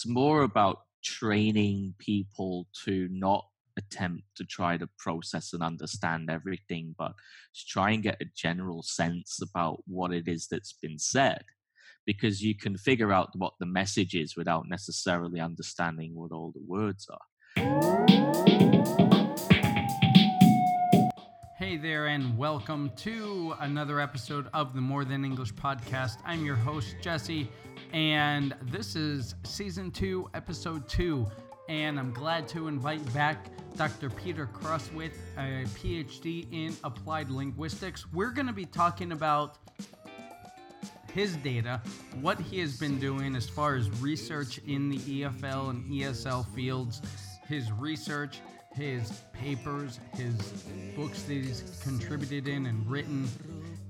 It's more about training people to not attempt to try to process and understand everything, but to try and get a general sense about what it is that's been said. Because you can figure out what the message is without necessarily understanding what all the words are. Hey there, and welcome to another episode of the More Than English podcast. I'm your host, Jesse, and this is season two, episode two. And I'm glad to invite back Dr. Peter Crosthwaite, a PhD in applied linguistics. We're going to be talking about his data, what he has been doing as far as research in the EFL and ESL fields, his research, his papers, his books that he's contributed in and written,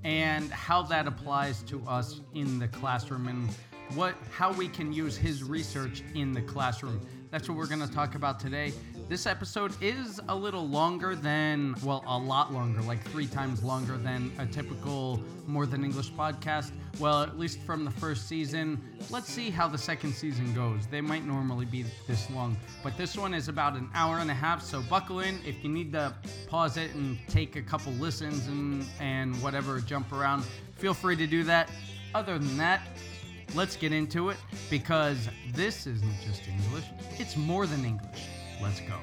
and how that applies to us in the classroom and what how we can use his research in the classroom. That's what we're going to talk about today. This episode is a little longer than, well, a lot longer, like three times longer than a typical More Than English podcast. Well, at least from the first season. Let's see how the second season goes. They might normally be this long, but this one is about an hour and a half, so buckle in. If you need to pause it and take a couple listens and, and whatever, jump around, feel free to do that. Other than that, let's get into it because this isn't just English, it's more than English. Let's go.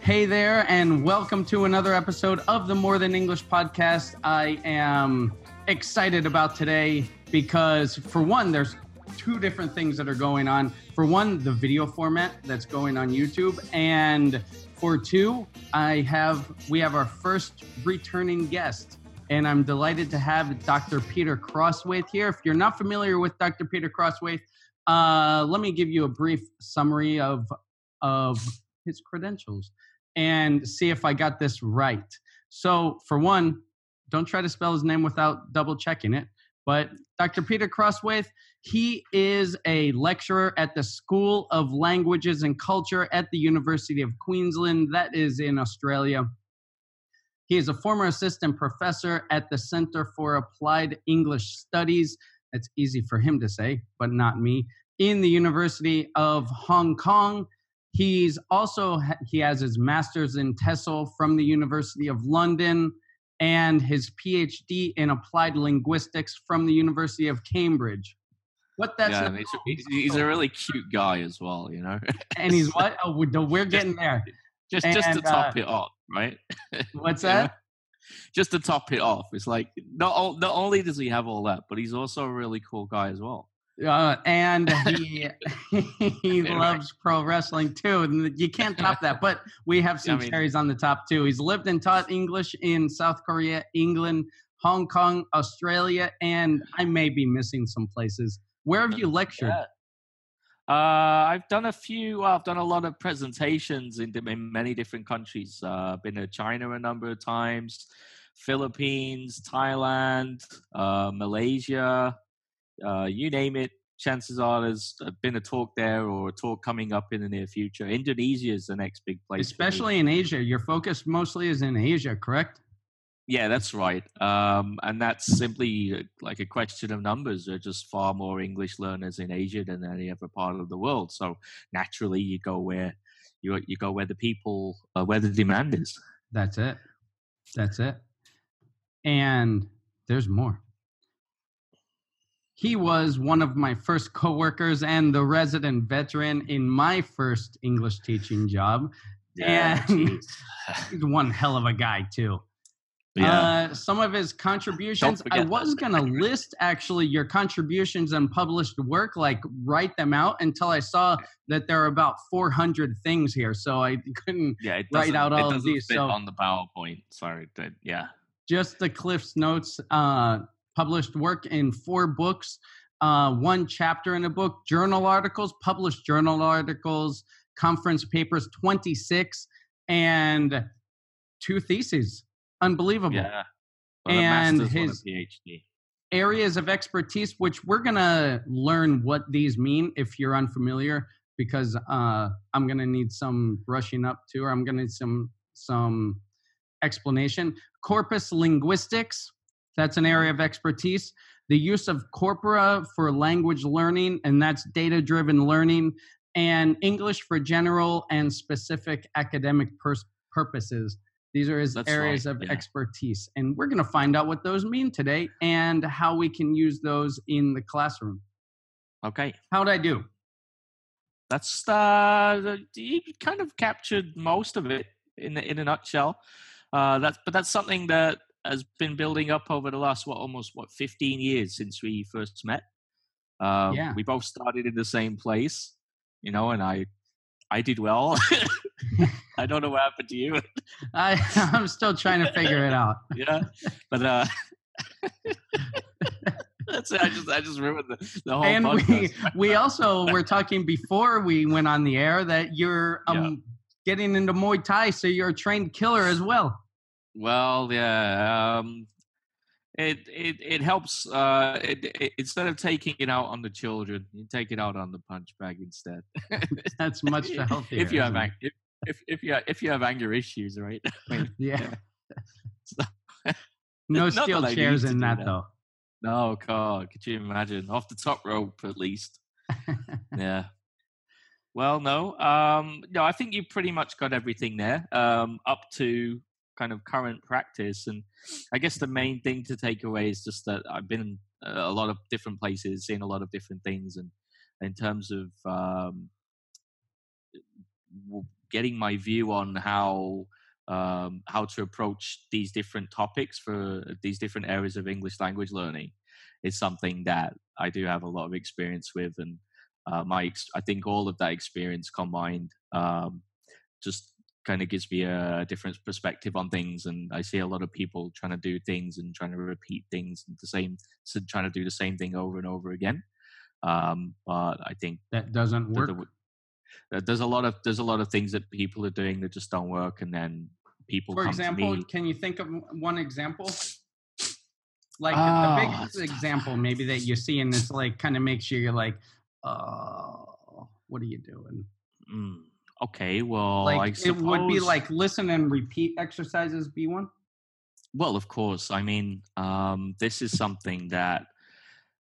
Hey there, and welcome to another episode of the More Than English podcast. I am excited about today because, for one, there's two different things that are going on. For one, the video format that's going on YouTube, and for two, I have we have our first returning guest, and I'm delighted to have Dr. Peter Crosthwaite here. If you're not familiar with Dr. Peter Crosthwaite, uh, let me give you a brief summary of of his credentials and see if I got this right. So, for one, don't try to spell his name without double checking it. But Dr. Peter Crosthwaite, he is a lecturer at the School of Languages and Culture at the University of Queensland, that is in Australia. He is a former assistant professor at the Center for Applied English Studies. That's easy for him to say, but not me. In the University of Hong Kong. He's also he has his master's in TESOL from the University of London and his PhD in applied linguistics from the University of Cambridge. What that's yeah, he's, he's, a really cute guy as well, you know. and he's what? Oh, we're getting there. Just and, just to top uh, it off, right? What's that? just to top it off, it's like not not only does he have all that, but he's also a really cool guy as well. Uh, and he he loves pro wrestling too, and you can't top that. But we have some I mean, cherries on the top too. He's lived and taught English in South Korea, England, Hong Kong, Australia, and I may be missing some places. Where have you lectured? Yeah. Uh, I've done a few. I've done a lot of presentations in, in many different countries. Uh, been to China a number of times, Philippines, Thailand, uh, Malaysia, uh, you name it, chances are there's been a talk there or a talk coming up in the near future. Indonesia is the next big place. Especially in Asia. Your focus mostly is in Asia, correct? Yeah, that's right. Um, and that's simply uh, like a question of numbers. There are just far more English learners in Asia than any other part of the world. So naturally, you go where you you go where the people uh, where the demand is. That's it. That's it. And there's more. He was one of my first coworkers and the resident veteran in my first English teaching job. Yeah, and he's one hell of a guy too. Yeah. Uh, some of his contributions. I was going to list actually your contributions and published work, like write them out until I saw that there are about 400 things here. So I couldn't yeah, write out all of these. so on the PowerPoint. Sorry. yeah. Just the Cliff's Notes. Uh, published work in four books, uh, one chapter in a book, journal articles, published journal articles, conference papers, 26, and two theses. Unbelievable. Yeah. And his PhD. areas of expertise, which we're going to learn what these mean if you're unfamiliar, because uh, I'm going to need some brushing up too, or I'm going to need some some explanation. corpus linguistics. That's an area of expertise. The use of corpora for language learning, and that's data driven learning, and English for general and specific academic pers- purposes. These are his That's areas right, of yeah. expertise. And we're going to find out what those mean today and how we can use those in the classroom. Okay. How'd I do? That's uh, the- you kind of captured most of it in in a nutshell. Uh, that's but that's something that has been building up over the last what almost what 15 years since we first met. Uh, Yeah. We both started in the same place, you know, and I I did well. I don't know what happened to you. I, I'm still trying to figure it out. yeah, but uh, that's it. I just I just ruined the, the whole and we we also were talking before we went on the air that you're um Yeah. getting into Muay Thai, so you're a trained killer as well. Well, yeah. Um, it it it helps. Uh, it, it, instead of taking it out on the children, you take it out on the punch bag instead. That's much healthier. if you have ang- if, if if you if you have anger issues, right? Yeah, so- no steel that I need chairs in that, that. though. no, God, could you imagine off the top rope at least? yeah. Well, no. Um, no, I think you pretty much got everything there um, up to kind of current practice. And I guess the main thing to take away is just that I've been in a lot of different places, seen a lot of different things. And in terms of um, getting my view on how um, how to approach these different topics for these different areas of English language learning is something that I do have a lot of experience with, and uh, my ex- I think all of that experience combined um, just kind of gives me a different perspective on things, and I see a lot of people trying to do things and trying to repeat things and the same, so trying to do the same thing over and over again. Um, but I think that doesn't work. there w- that there's a lot of there's a lot of things that people are doing that just don't work, and then people For example, can you think of one example? Like Ah, the biggest example, maybe that you see, and it's like kind of makes you you're like, oh, what are you doing? Mm, okay, well, I like it would be like listen and repeat exercises. Be one. Well, of course. I mean, um, this is something that,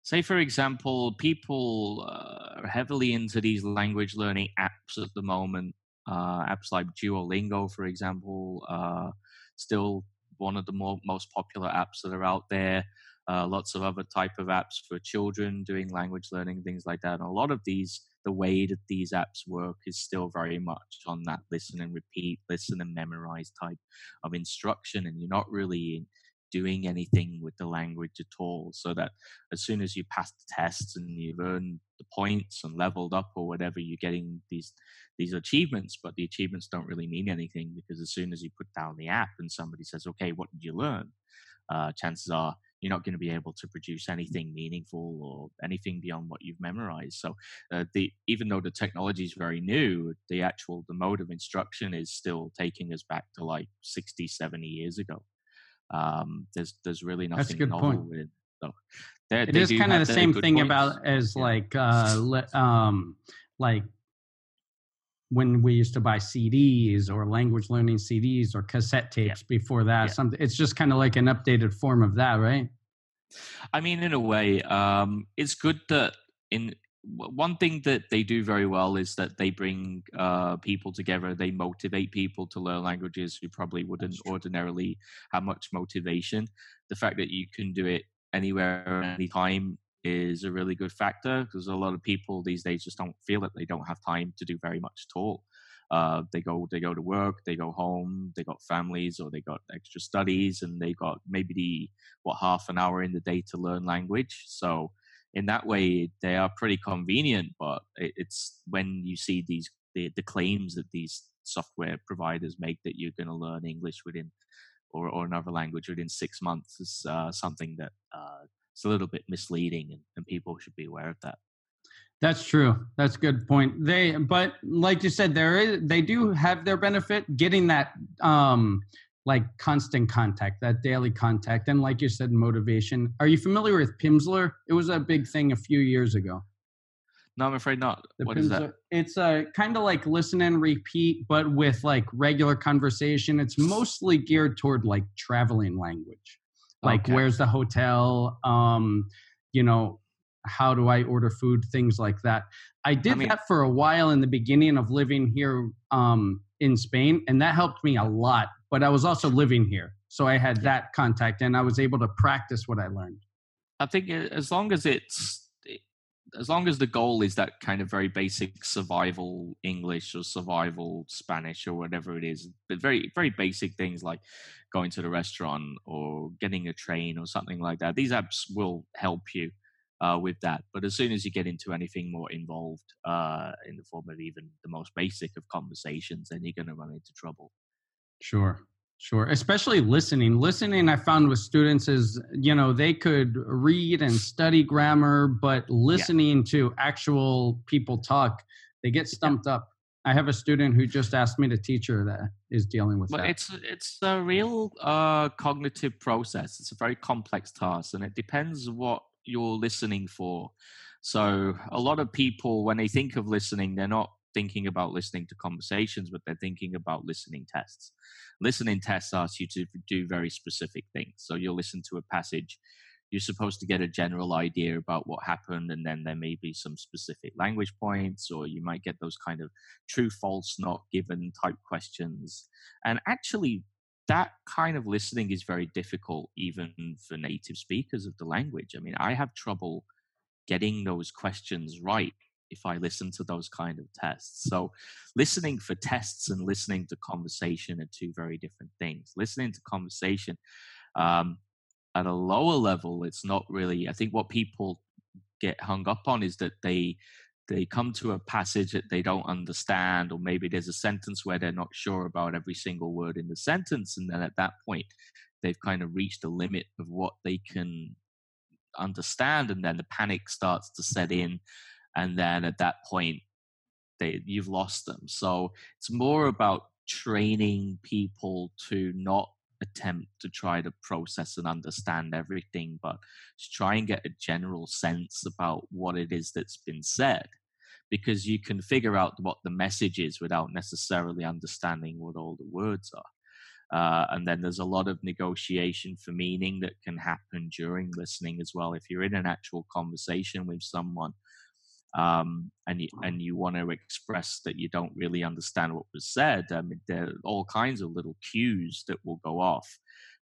say, for example, people uh, are heavily into these language learning apps at the moment. Uh, apps like Duolingo, for example, uh, still one of the more, most popular apps that are out there. Uh, lots of other type of apps for children doing language learning, things like that. And a lot of these, the way that these apps work is still very much on that listen and repeat, listen and memorize type of instruction and you're not really doing anything with the language at all so that as soon as you pass the tests and you've earned the points and leveled up or whatever you're getting these these achievements but the achievements don't really mean anything because as soon as you put down the app and somebody says okay what did you learn? uh, chances are you're not going to be able to produce anything meaningful or anything beyond what you've memorized so uh, the even though the technology is very new the actual the mode of instruction is still taking us back to like 60 70 years ago um there's there's really nothing That's a good novel point. with it so It is kind of the same thing points. about as Yeah. like uh le- um like when we used to buy CDs or language learning CDs or cassette tapes before that. Yeah. Something it's just kind of like an updated form of that, right? I mean, in a way, um, it's good that in one thing that they do very well is that they bring uh, people together. They motivate people to learn languages who probably wouldn't ordinarily have much motivation. The fact that you can do it anywhere, anytime is a really good factor because a lot of people these days just don't feel that they don't have time to do very much at all. Uh, they go they go to work, they go home, they got families or they got extra studies, and they got maybe the what half an hour in the day to learn language. So in that way, they are pretty convenient. But it, it's when you see these the, the claims that these software providers make that you're going to learn English within or, or another language within six months is uh, something that uh, it's a little bit misleading, and, and people should be aware of that. That's true. That's a good point. They, but like you said, there is they do have their benefit getting that um like constant contact, that daily contact, and like you said, motivation. Are you familiar with Pimsleur? It was a big thing a few years ago. No, I'm afraid not. The what is that? It's a kind of like listen and repeat, but with like regular conversation. It's mostly geared toward like traveling language, like Okay. where's the hotel, um, you know, how do I order food, things like that. I did mean- that for a while in the beginning of living here um, in Spain, and that helped me a lot. But I was also living here, so I had that contact, and I was able to practice what I learned. I think as long as it's as long as the goal is that kind of very basic survival English or survival Spanish or whatever it is, but very very basic things like going to the restaurant or getting a train or something like that. These apps will help you uh, with that. But as soon as you get into anything more involved uh, in the form of even the most basic of conversations, then you're going to run into trouble. Sure, sure. Especially listening. Listening, I found with students is, you know, they could read and study grammar, but listening to actual people talk, they get stumped up. I have a student who just asked me to teach her that is dealing with But that. it's it's a real uh, cognitive process. It's a very complex task, and it depends what you're listening for. So a lot of people, when they think of listening, they're not thinking about listening to conversations, but they're thinking about listening tests. Listening tests ask you to do very specific things. So you'll listen to a passage. You're supposed to get a general idea about what happened, and then there may be some specific language points, or you might get those kind of true, false, not given type questions. And actually, that kind of listening is very difficult, even for native speakers of the language. I mean, I have trouble getting those questions right if I listen to those kind of tests. So, listening for tests and listening to conversation are two very different things. Listening to conversation um, at a lower level, it's not really. I think what people get hung up on is that they they come to a passage that they don't understand, or maybe there's a sentence where they're not sure about every single word in the sentence, and then at that point, they've kind of reached the limit of what they can understand, and then the panic starts to set in, and then at that point, they you've lost them. So it's more about training people to not attempt to try to process and understand everything, but to try and get a general sense about what it is that's been said. Because you can figure out what the message is without necessarily understanding what all the words are. Uh, and then there's a lot of negotiation for meaning that can happen during listening as well. If you're in an actual conversation with someone um, and you, and you want to express that you don't really understand what was said, I mean, there are all kinds of little cues that will go off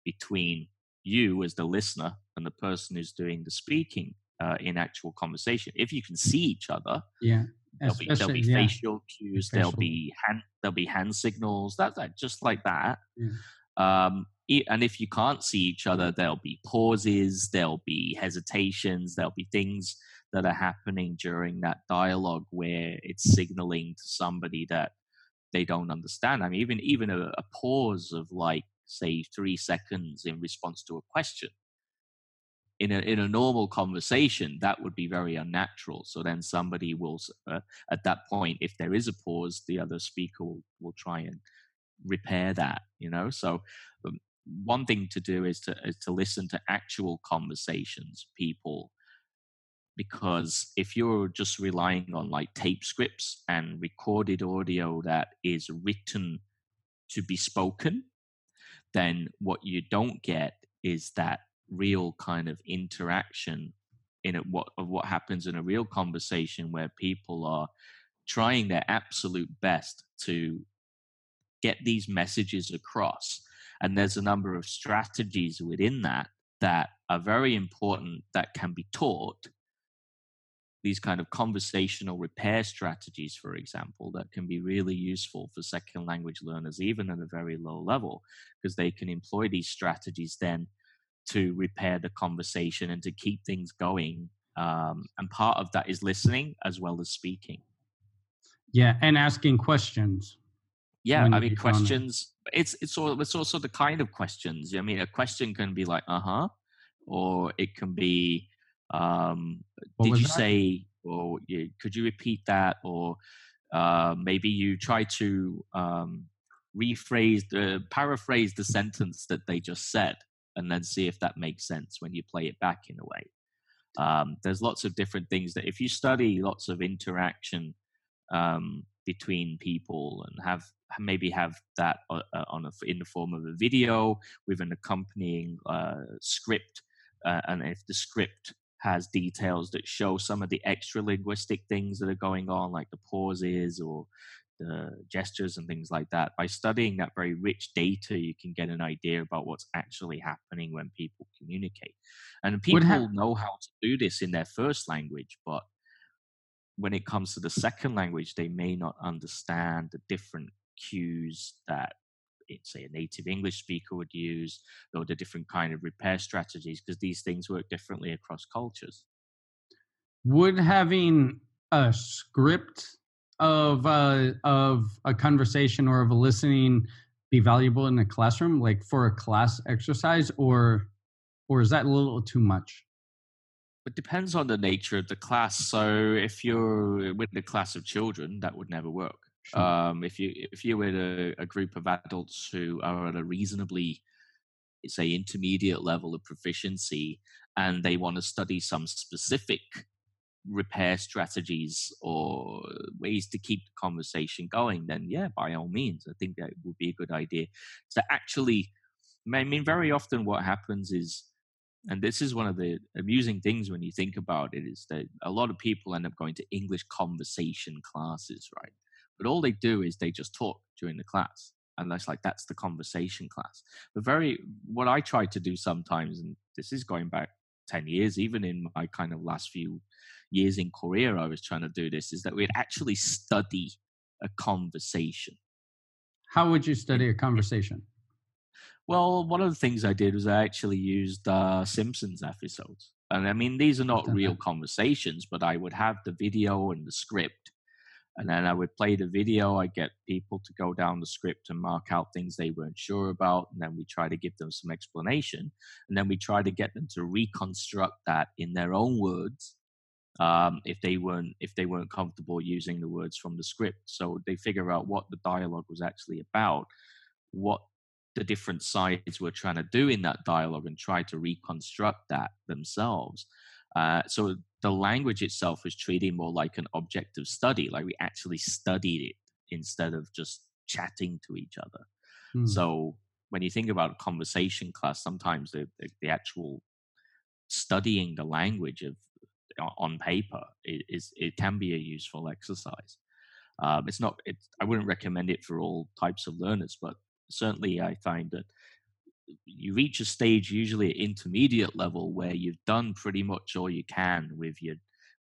between you as the listener and the person who's doing the speaking uh, in actual conversation. If you can see each other, yeah. there'll be, there'll be yeah. facial cues, there'll be hand there'll be hand signals, that that just like that. Yeah. Um, and if you can't see each other, there'll be pauses, there'll be hesitations, there'll be things that are happening during that dialogue where it's signaling to somebody that they don't understand. I mean, even even a, a pause of like say three seconds in response to a question in a in a normal conversation that would be very unnatural. So then somebody will uh, at that point, if there is a pause, the other speaker will, will try and repair that. You know, so um, one thing to do is to is to listen to actual conversations, people because if you're just relying on like tape scripts and recorded audio that is written to be spoken, then what you don't get is that real kind of interaction in it, what of what happens in a real conversation where people are trying their absolute best to get these messages across. And there's a number of strategies within that that are very important that can be taught these kind of conversational repair strategies, for example, that can be really useful for second language learners, even at a very low level, because they can employ these strategies then to repair the conversation and to keep things going. Um, and part of that is listening as well as speaking. Yeah, and asking questions. Yeah, I mean, get on it. questions. It's it's all it's also the kind of questions. I mean, a question can be like, uh huh, or it can be, um, did you that? say, or you, could you repeat that, or uh, maybe you try to um, rephrase the paraphrase the sentence that they just said, and then see if that makes sense when you play it back in a way. Um, there's lots of different things that if you study lots of interaction um, between people and have maybe have that uh, uh, on a, in the form of a video with an accompanying uh, script, uh, and if the script has details that show some of the extra linguistic things that are going on, like the pauses or the gestures and things like that. By studying that very rich data, you can get an idea about what's actually happening when people communicate. And people ha- know how to do this in their first language, but when it comes to the second language, they may not understand the different cues that say a native English speaker would use, or the different kind of repair strategies, because these things work differently across cultures. Would having a script of uh, of a conversation or of a listening be valuable in a classroom, like for a class exercise, or or is that a little too much? It depends on the nature of the class. So if you're with a class of children, that would never work. Sure. Um, if you if you're a, a group of adults who are at a reasonably say intermediate level of proficiency and they want to study some specific repair strategies or ways to keep the conversation going then yeah by all means i think that would be a good idea to actually i mean very often what happens is and this is one of the amusing things when you think about it is that a lot of people end up going to english conversation classes right but all they do is they just talk during the class and that's like that's the conversation class. But very what i try to do sometimes and this is going back 10 years even in my kind of last few years in korea i was trying to do this is that we'd actually study a conversation. How would you study a conversation? Well one of the things i did was i actually used uh, simpsons episodes. And i mean these are not real that. conversations but i would have the video and the script and then I would play the video. I get people to go down the script and mark out things they weren't sure about, and then we try to give them some explanation, and then we try to get them to reconstruct that in their own words. Um, if they weren't if they weren't comfortable using the words from the script, so they figure out what the dialogue was actually about, what the different sides were trying to do in that dialogue, and try to reconstruct that themselves. Uh, so the language itself was treated more like an object of study, like we actually studied it instead of just chatting to each other. Mm. So when you think about a conversation class, sometimes the, the, the actual studying the language of on paper is it can be a useful exercise. Um, it's not. It, I wouldn't recommend it for all types of learners, but certainly I find that you reach a stage usually at intermediate level where you've done pretty much all you can with your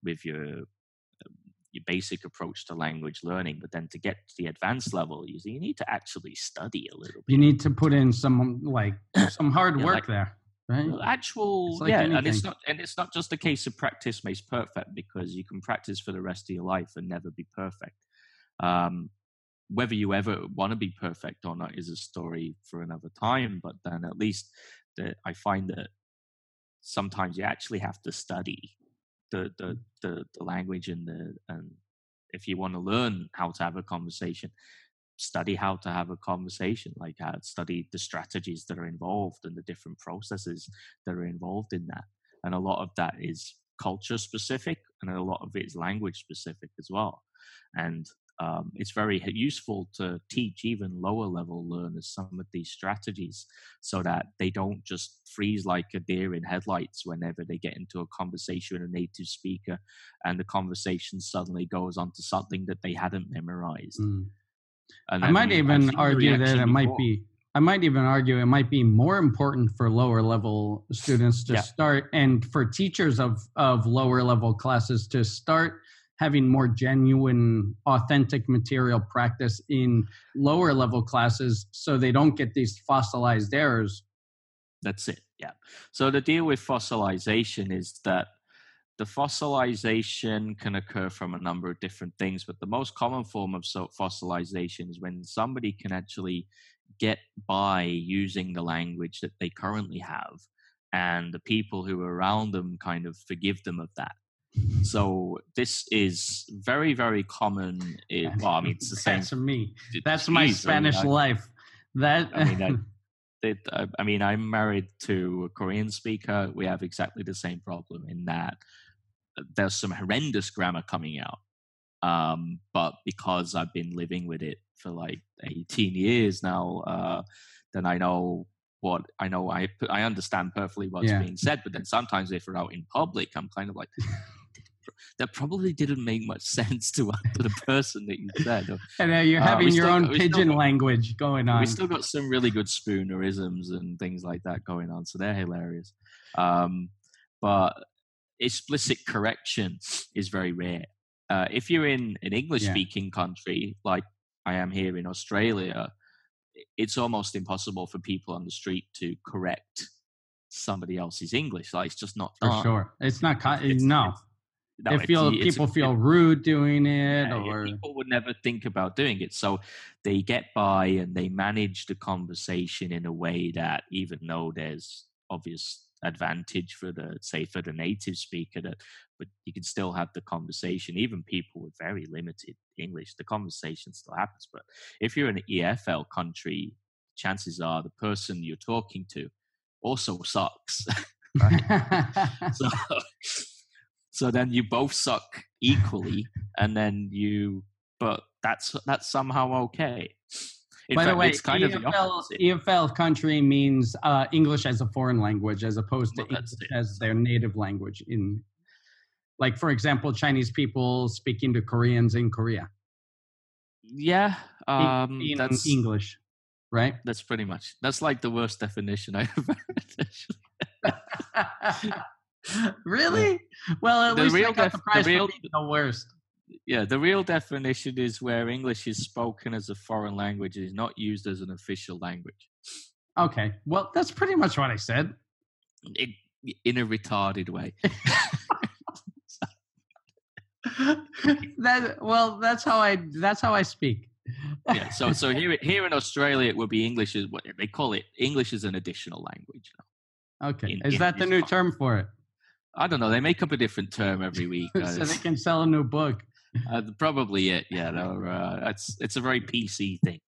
with your um, your basic approach to language learning but then to get to the advanced level you, you need to actually study a little bit. you need to put in some like some hard yeah, work like, there right? Actual like yeah anything. and it's not and it's not just a case of practice makes perfect because you can practice for the rest of your life and never be perfect. Um, whether you ever want to be perfect or not is a story for another time. But then at least the, I find that sometimes you actually have to study the the the, the language and the and if you want to learn how to have a conversation study how to have a conversation like uh, study the strategies that are involved and the different processes that are involved in that and a lot of that is culture specific and a lot of it is language specific as well and um, it's very useful to teach even lower level learners some of these strategies so that they don't just freeze like a deer in headlights whenever they get into a conversation with a native speaker and the conversation suddenly goes on to something that they hadn't memorized. Mm. I might even argue that it might be. I might even argue it might be more important for lower level students to yeah. start and for teachers of, of lower level classes to start having more genuine, authentic material practice in lower level classes so they don't get these fossilized errors. That's it. Yeah. So the deal with fossilization is that the fossilization can occur from a number of different things, but the most common form of fossilization is when somebody can actually get by using the language that they currently have, and the people who are around them kind of forgive them of that. So this is very, very common. In, well, I mean, it's the same. That's me. That's my Spanish I mean, life. That I mean, I, it, I, mean, I'm married to a Korean speaker. We have exactly the same problem in in that there's some horrendous grammar coming out. Um, but because I've been living with it for like 18 years now, uh, then I know what I know. I I understand perfectly what's Yeah. being said. But then sometimes if we're out in public, I'm kind of like, that probably didn't make much sense to, to the person that you said. And uh, you're Uh, having we your still own got- we still pidgin got- language going on. we still got some really good spoonerisms and things like that going on, so they're hilarious. Um, but explicit correction is very rare. Uh, if you're in an English-speaking country like I am here in Australia, it's almost impossible for people on the street to correct somebody else's English. Like it's just not for sure. It's not. It's- no, no, they feel it's- people it- feel rude doing it, yeah, yeah, or people would never think about doing it. So they get by and they manage the conversation in a way that, even though there's obvious advantage for the say for the native speaker, that but you can still have the conversation. Even people with very limited English, the conversation still happens. But if you're in an EFL country, chances are the person you're talking to also sucks. so, so then you both suck equally, and then you, but that's that's somehow okay. In By fact, the way, it's kind of the EFL, opposite. EFL country means uh, English as a foreign language, as opposed to Well, English it. as their native language. In, like for example, Chinese people speaking to Koreans in Korea Yeah, in- um, in that's English, right? that's pretty much that's like the worst definition I've ever really? Well, at The least real I got def- the the real- for the worst. yeah, the real definition is where English is spoken as a foreign language and is not used as an official language. Okay, well, that's pretty much what I said. It, in a retarded way. that well, that's how I that's how I speak. yeah. So so here here in Australia it would be English is what they call it. English is an additional language. Okay, in- is in that the new part. term for it? I don't know. They make up a different term every week. So they can sell a new book. uh, probably it. Yeah. No, uh, it's it's a very PC thing.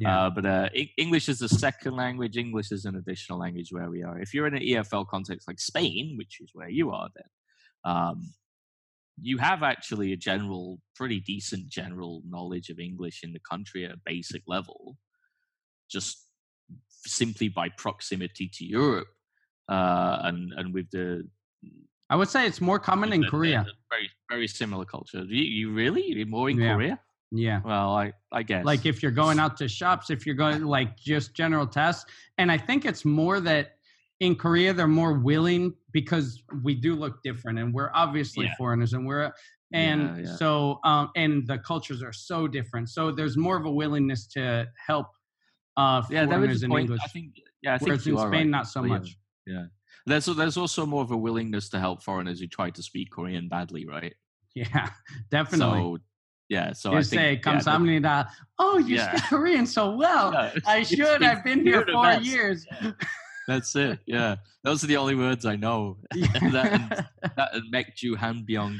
Yeah. Uh, but uh, English is a second language. English is an additional language where we are. If you're in an EFL context like Spain, which is where you are, then um, you have actually a general, pretty decent general knowledge of English in the country at a basic level, just simply by proximity to Europe uh, and and with the I would say it's more common in the- the- Korea. the very very similar culture. You, you really more in Yeah. Korea? Yeah. Well, I I guess Like if you're going out to shops, if you're going like just general tests. And I think it's more that in Korea they're more willing because we do look different and we're obviously Yeah. foreigners and we're and Yeah, yeah. so um and the cultures are so different. So there's more of a willingness to help uh yeah, that foreigners was in point. English. I think yeah, I think whereas in Spain right. not so yeah. much. Yeah, there's there's also more of a willingness to help foreigners who try to speak Korean badly, right? Yeah, definitely. So, yeah, so you I say comes yeah, Oh, you yeah. speak Korean so well. Yeah. I should. I've been here four years. Yeah. That's it. Yeah, those are the only words I know. that that Mekju Hanbyong.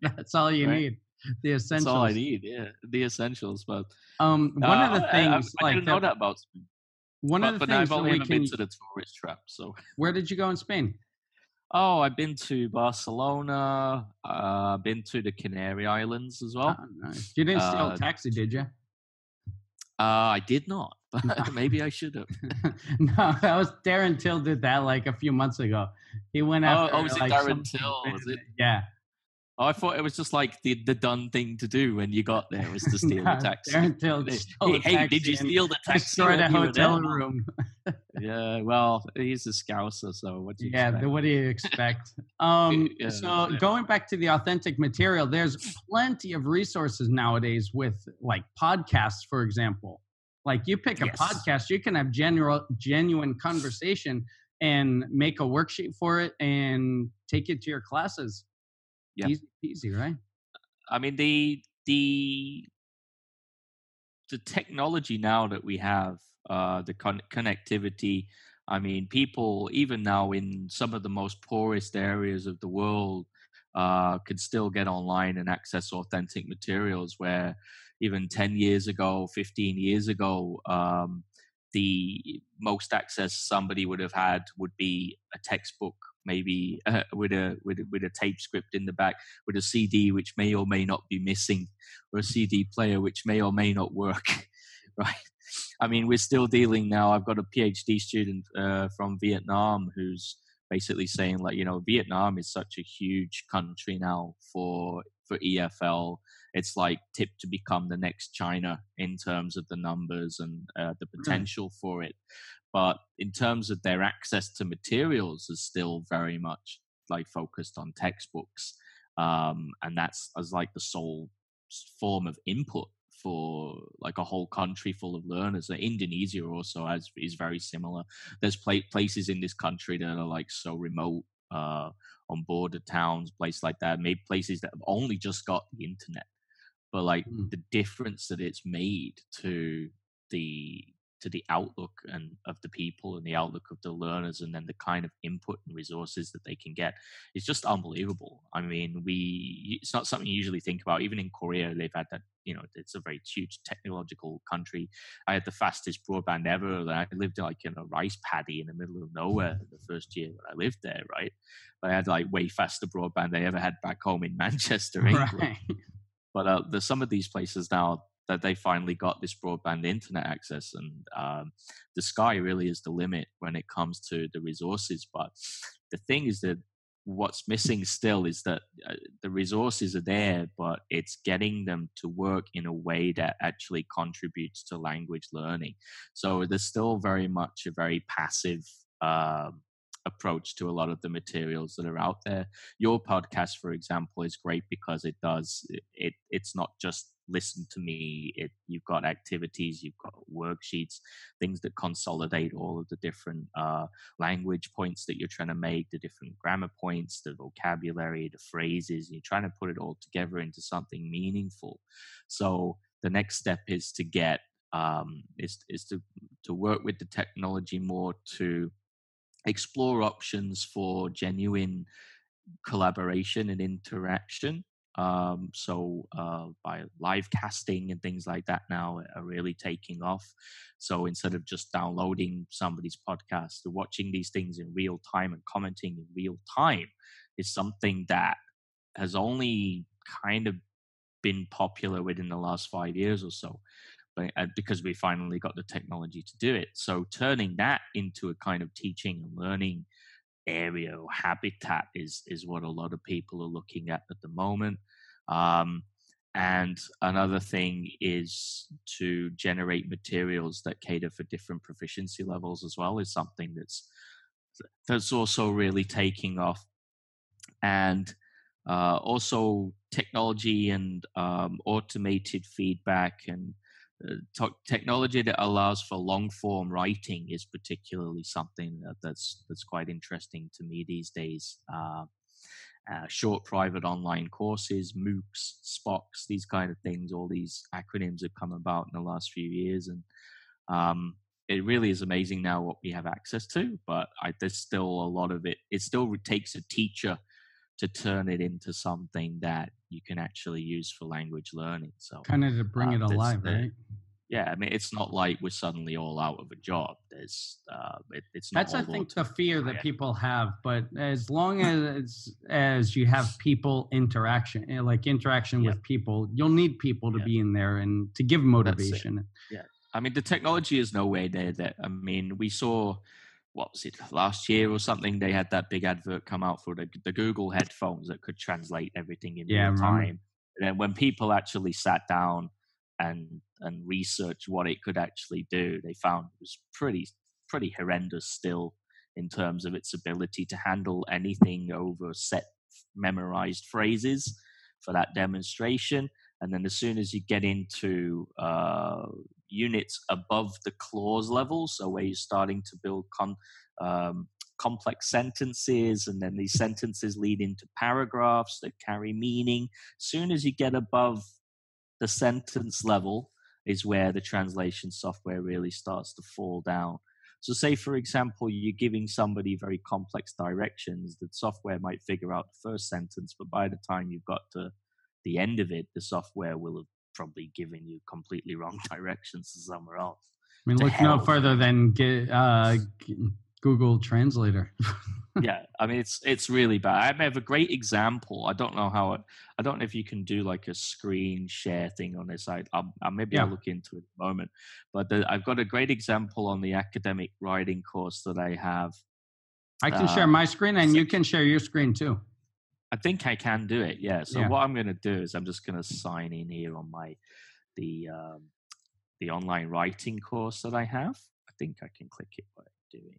That's all you right? need. The essentials. That's all I need. Yeah, the essentials. But um, one uh, of the things I, I, I like didn't know that about one But, of the but things I've only can. been to the tourist trap. So Where did you go in Spain? oh, I've been to Barcelona. Uh, been to the Canary Islands as well. Oh, nice. You didn't steal uh, a taxi, did you? Uh, I did not, but maybe I should have. no, that was Darren Till did that like a few months ago. He went Oh, after. oh, was it like, Darren Till, was it? Yeah. I thought it was just like the the done thing to do when you got there was to steal No, the taxi. Darren Till Hey, hey, did you steal the taxi? Destroyed a when you were hotel room. Yeah, well, he's a scouser, so what do you Yeah, expect? what do you expect? Um, Yeah, so yeah. going back to the authentic material, there's plenty of resources nowadays with like podcasts, for example. Like you pick a Yes. podcast, you can have general, genuine conversation and make a worksheet for it and take it to your classes. Yeah. Easy, easy, right? I mean the the the technology now that we have, uh, the con- connectivity. I mean, people even now in some of the most poorest areas of the world uh, could still get online and access authentic materials. Where even ten years ago, fifteen years ago, um, the most access somebody would have had would be a textbook maybe uh, with a with a, with a tape script in the back, with a CD which may or may not be missing, or a CD player which may or may not work, right? I mean, we're still dealing now. I've got a PhD student uh, from Vietnam who's basically saying like, you know, Vietnam is such a huge country now for for EFL. It's like tipped to become the next China in terms of the numbers and uh, the hmm. potential mm. for it. But in terms of their access to materials, is still very much like focused on textbooks, um, and that's as like the sole form of input for like a whole country full of learners. Indonesia also has is very similar. There's places in this country that are like so remote, uh, on border towns, places like that. Maybe places that have only just got the internet, but like mm. the difference that it's made to the to the outlook and of the people and the outlook of the learners and then the kind of input and resources that they can get is just unbelievable. I mean we it's not something you usually think about. Even in korea they've had that you know it's a very huge technological country. I had the fastest broadband ever. I lived like in a rice paddy in the middle of nowhere the first year that i lived there right? But i had like way faster broadband i ever had back home in manchester england. right. But uh, there's some of these places now that they finally got this broadband internet access and um, the sky really is the limit when it comes to the resources but the thing is that what's missing still is that uh, the resources are there but it's getting them to work in a way that actually contributes to language learning. So there's still very much a very passive um, approach to a lot of the materials that are out there. Your podcast, for example, is great because it does it. It's not just listen to me. It you've got activities, you've got worksheets, things that consolidate all of the different uh, language points that you're trying to make, the different grammar points, the vocabulary, the phrases. You're trying to put it all together into something meaningful. So the next step is to get um, is is to to work with the technology more to explore options for genuine collaboration and interaction. Um, so uh, by live casting and things like that now are really taking off. So instead of just downloading somebody's podcast, watching these things in real time and commenting in real time is something that has only kind of been popular within the last five years or so because we finally got the technology to do it. So turning that into a kind of teaching and learning area or habitat is is what a lot of people are looking at at the moment. Um, and another thing is to generate materials that cater for different proficiency levels as well is something that's that's also really taking off. And uh, also technology and um, automated feedback and uh, technology that allows for long form writing is particularly something that, that's that's quite interesting to me these days. Uh, uh, short private online courses, MOOCs, SPOCs, these kind of things. All these acronyms have come about in the last few years, and um, it really is amazing now what we have access to. But I, there's still a lot of it. It still takes a teacher to turn it into something that you can actually use for language learning. So kind of to bring uh, it alive, the, right? Yeah, I mean, it's not like we're suddenly all out of a job. There's, uh, it, it's that's I think the fear that people have. But as long as as you have people interaction, eh, like interaction with people, you'll need people to be in there and to give motivation. Yeah, I mean, the technology is no way there. That I mean, we saw what was it last year or something? They had that big advert come out for the, the Google headphones that could translate everything in yeah, real time. And then when people actually sat down and and researched what it could actually do, they found it was pretty pretty horrendous still in terms of its ability to handle anything over set memorized phrases for that demonstration. And then as soon as you get into uh, units above the clause level, so where you're starting to build con- um, complex sentences, and then these sentences lead into paragraphs that carry meaning. Soon as you get above the sentence level, is where the translation software really starts to fall down. So, say for example, you're giving somebody very complex directions, the software might figure out the first sentence, but by the time you've got to the end of it, the software will have probably giving you completely wrong directions to somewhere else. I mean, look no further than get, uh, Google Translator. yeah, I mean it's it's really bad. I have a great example. I don't know how it. I don't know if you can do like a screen share thing on this. I, I'll, I'll maybe Yeah. I'll look into it in a moment. But the, I've got a great example on the academic writing course that I have. I can share Uh, my screen and you can share your screen too. I think I can do it. Yeah. So Yeah. what I'm going to do is I'm just going to sign in here on my the um, the online writing course that I have. I think I can click it by doing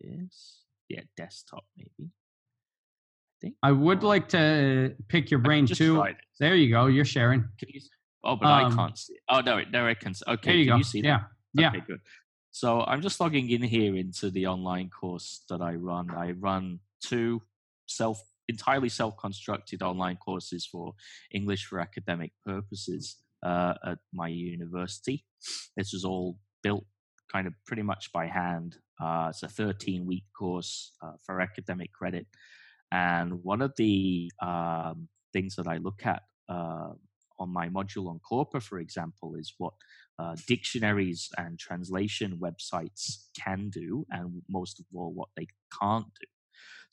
this. Yeah, desktop maybe. I think. I would like to pick your brain too. There you go. You're sharing. Can you? Oh, but I Um, can't see. It. Oh no, it- there I can. Okay, There you can go. you see that? yeah. Yeah. Okay, good. So I'm just logging in here into the online course that I run. I run two self entirely self-constructed online courses for English for academic purposes uh, at my university. This was all built kind of pretty much by hand. Uh, it's a 13-week course uh, for academic credit, and one of the um, things that I look at uh, on my module on Corpora, for example, is what uh, dictionaries and translation websites can do, and most of all, what they can't do.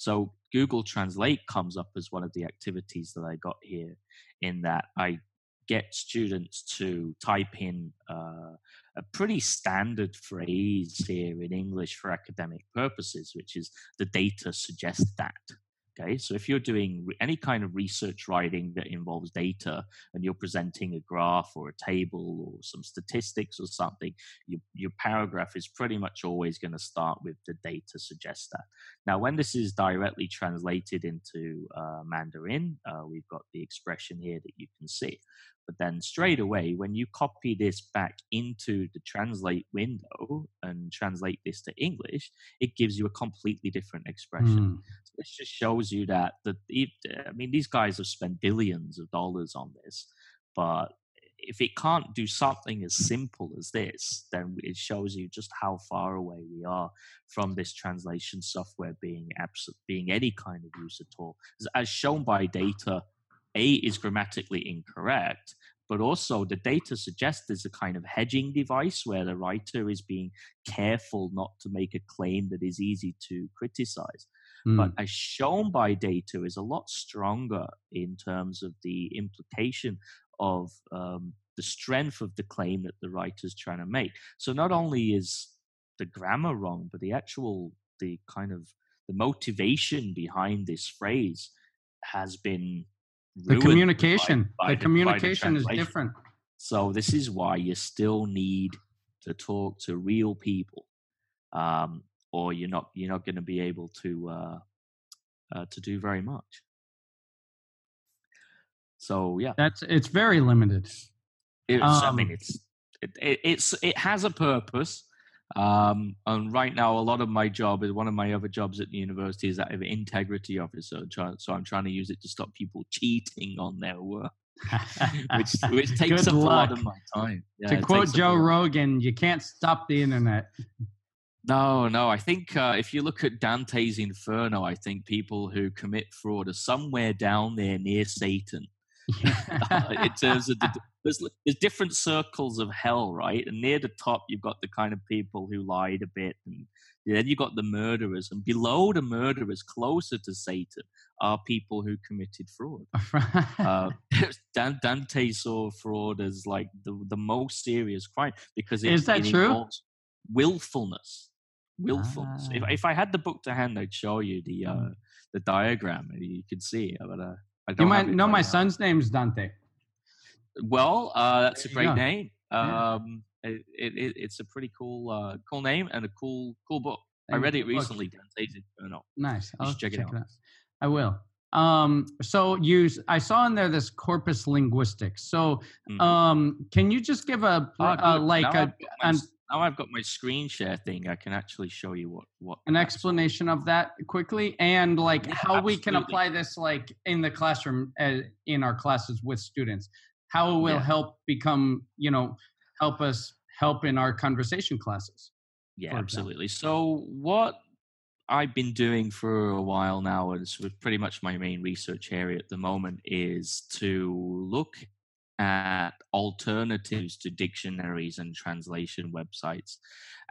So, Google Translate comes up as one of the activities that I got here, in that I get students to type in uh, a pretty standard phrase here in English for academic purposes, which is the data suggests that. Okay, so if you're doing any kind of research writing that involves data and you're presenting a graph or a table or some statistics or something, your, your paragraph is pretty much always going to start with the data suggests that. Now, when this is directly translated into uh, Mandarin, uh, we've got the expression here that you can see. But then straight away, when you copy this back into the translate window and translate this to English, it gives you a completely different expression. Hmm. This just shows you that the I mean these guys have spent billions of dollars on this, but if it can't do something as simple as this, then it shows you just how far away we are from this translation software being abs- being any kind of use at all. As shown by data, A is grammatically incorrect, but also the data suggests there's a kind of hedging device where the writer is being careful not to make a claim that is easy to criticize Hmm. but as shown by data is a lot stronger in terms of the implication of um, the strength of the claim that the writer's trying to make. So not only is the grammar wrong, but the actual the kind of the motivation behind this phrase has been the ruined by- communication. by the by communication is different. So this is why you still need to talk to real people, um, or you're not you're not going to be able to uh, uh, to do very much. So yeah, That's it's very limited. it's, I mean Um, it's it, it, it's it has a purpose. Um, and right now, a lot of my job is one of my other jobs at the university is that of integrity officer. So I'm trying to use it to stop people cheating on their work, which which takes Good a lot of my time. Yeah, to quote takes up a Joe. Rogan, you can't stop the internet. No, no. I think uh, if you look at Dante's Inferno, I think people who commit fraud are somewhere down there near Satan. in terms of the, there's, there's different circles of hell, right? And near the top, you've got the kind of people who lied a bit, and then you've got the murderers, and below the murderers, closer to Satan, are people who committed fraud. Uh, Dan- Dante saw fraud as like the, the most serious crime because it, Is that it true? involves willfulness. Willfulness. If, Ah. if I had the book to hand, I'd show you the uh, the diagram you could see. But uh, I you don't might know right my now. son's name's Dante. Well, uh, that's a great go. name. Um, it, it, it, it's a pretty cool uh, cool name and a cool cool book. I read it recently. Dante's Inferno. Nice. I'll should check it out. I will. Um, so you, I saw in there this corpus linguistics. So, Mhm. um, can you just give a Oh, uh, like now a, I've got my an, s- now I've got my screen share thing. I can actually show you what what an explanation of that quickly and like Yeah, how we can apply this like in the classroom uh, in our classes with students? How it will Yeah. help become, you know, help us help in our conversation classes. Yeah, absolutely. So what I've been doing for a while now, and it's pretty much my main research area at the moment, is to look at alternatives to dictionaries and translation websites.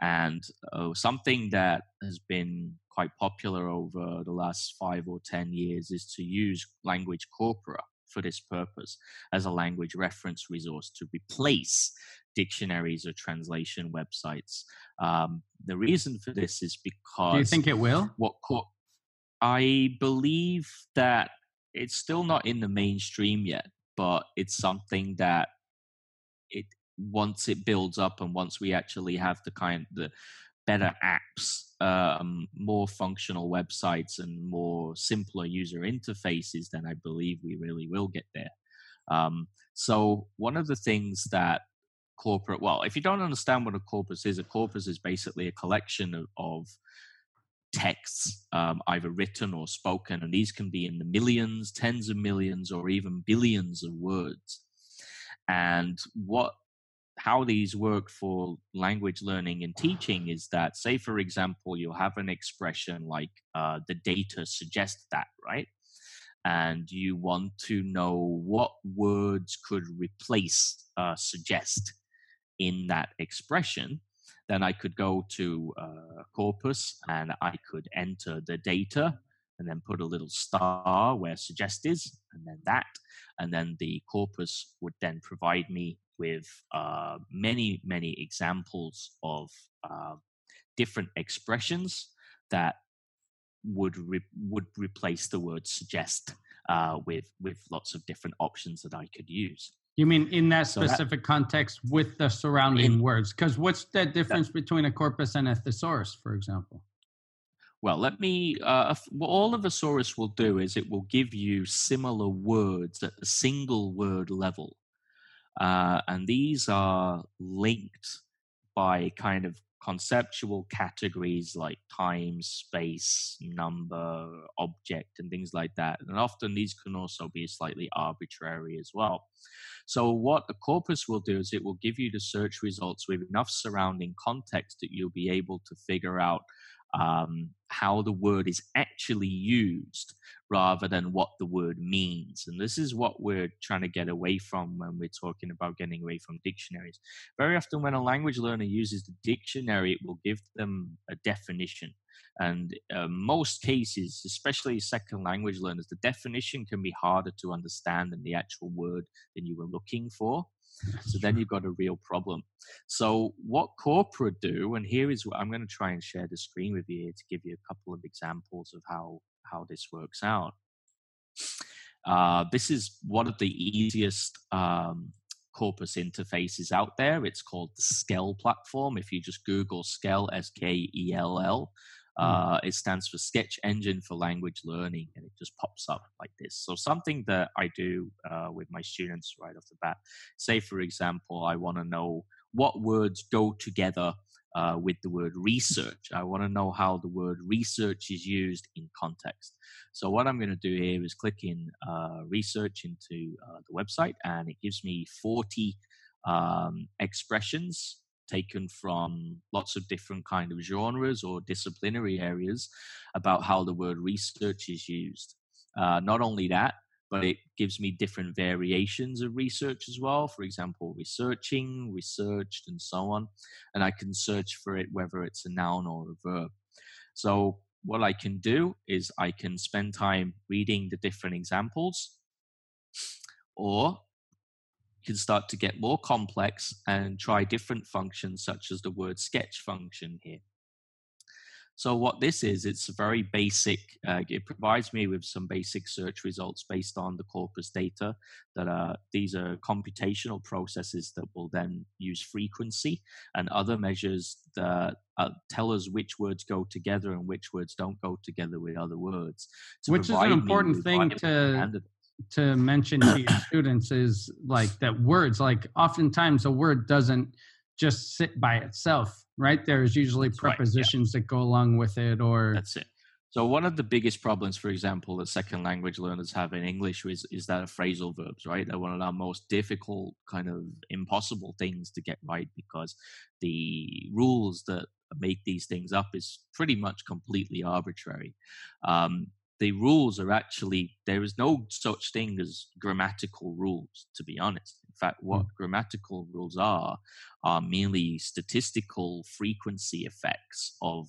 And uh, something that has been quite popular over the last five or 10 years is to use language corpora for this purpose as a language reference resource to replace dictionaries or translation websites. Um, the reason for this is because. Do you think it will? What cor- I believe that it's still not in the mainstream yet, but it's something that it once it builds up and once we actually have the kind the better apps, um, more functional websites, and more simpler user interfaces, then I believe we really will get there. Um, so one of the things that corpora, well, if you don't understand what a corpus is, a corpus is basically a collection of, of texts, um, either written or spoken, and these can be in the millions, tens of millions, or even billions of words. And what how these work for language learning and teaching is that, say, for example, you have an expression like uh, the data suggests that, right? And you want to know what words could replace uh, suggest in that expression, then I could go to uh, Corpus and I could enter the data and then put a little star where suggest is, and then that, and then the corpus would then provide me with uh, many, many examples of uh, different expressions that would re- would replace the word suggest uh, with with lots of different options that I could use. You mean in that specific so that, context with the surrounding in, words? Because what's the difference that, between a corpus and a thesaurus, for example? Well, let me. Uh, what all of a thesaurus will do is it will give you similar words at the single word level. Uh, and these are linked by kind of conceptual categories like time, space, number, object, and things like that. And often these can also be slightly arbitrary as well. So, what a corpus will do is it will give you the search results with enough surrounding context that you'll be able to figure out um, how the word is actually used rather than what the word means. And this is what we're trying to get away from when we're talking about getting away from dictionaries. Very often, when a language learner uses the dictionary, it will give them a definition. And uh, most cases, especially second language learners, the definition can be harder to understand than the actual word that you were looking for. So then you've got a real problem. So what corpora do, and here is what I'm going to try and share the screen with you to give you a couple of examples of how how this works out. Uh, this is one of the easiest um, corpus interfaces out there. It's called the Skell platform. If you just Google Skell, S K E L L, Hmm. Uh, it stands for Sketch Engine for Language Learning, and it just pops up like this. So, something that I do uh, with my students right off the bat say, for example, I want to know what words go together uh, with the word research. I want to know how the word research is used in context. So, what I'm going to do here is click in uh, research into uh, the website, and it gives me 40 um, expressions taken from lots of different kind of genres or disciplinary areas about how the word research is used. Uh, not only that, but it gives me different variations of research as well. For example, researching, researched, and so on. And I can search for it whether it's a noun or a verb. So, what I can do is I can spend time reading the different examples, or you can start to get more complex and try different functions such as the word sketch function here. So what this is, it's very basic. Uh, it provides me with some basic search results based on the corpus data. That are these are computational processes that will then use frequency and other measures that uh, tell us which words go together and which words don't go together with other words. Which is an important thing to to mention to your students is like that words like oftentimes a word doesn't just sit by itself right? There's usually that's prepositions right, yeah. that go along with it or that's it. So one of the biggest problems for example that second language learners have in english is, is that of phrasal verbs right? They're one of our most difficult kind of impossible things to get right because the rules that make these things up is pretty much completely arbitrary. Um, the rules are actually there is no such thing as grammatical rules to be honest in fact what mm. grammatical rules are are merely statistical frequency effects of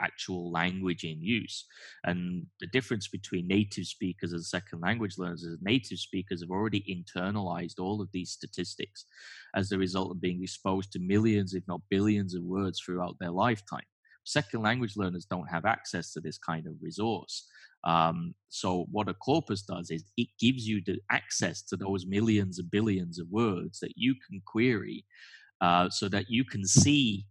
actual language in use. And the difference between native speakers and second language learners is native speakers have already internalized all of these statistics as a result of being exposed to millions, if not billions, of words throughout their lifetime. Second language learners don't have access to this kind of resource. Um, so what a corpus does is it gives you the access to those millions and billions of words that you can query uh, so that you can see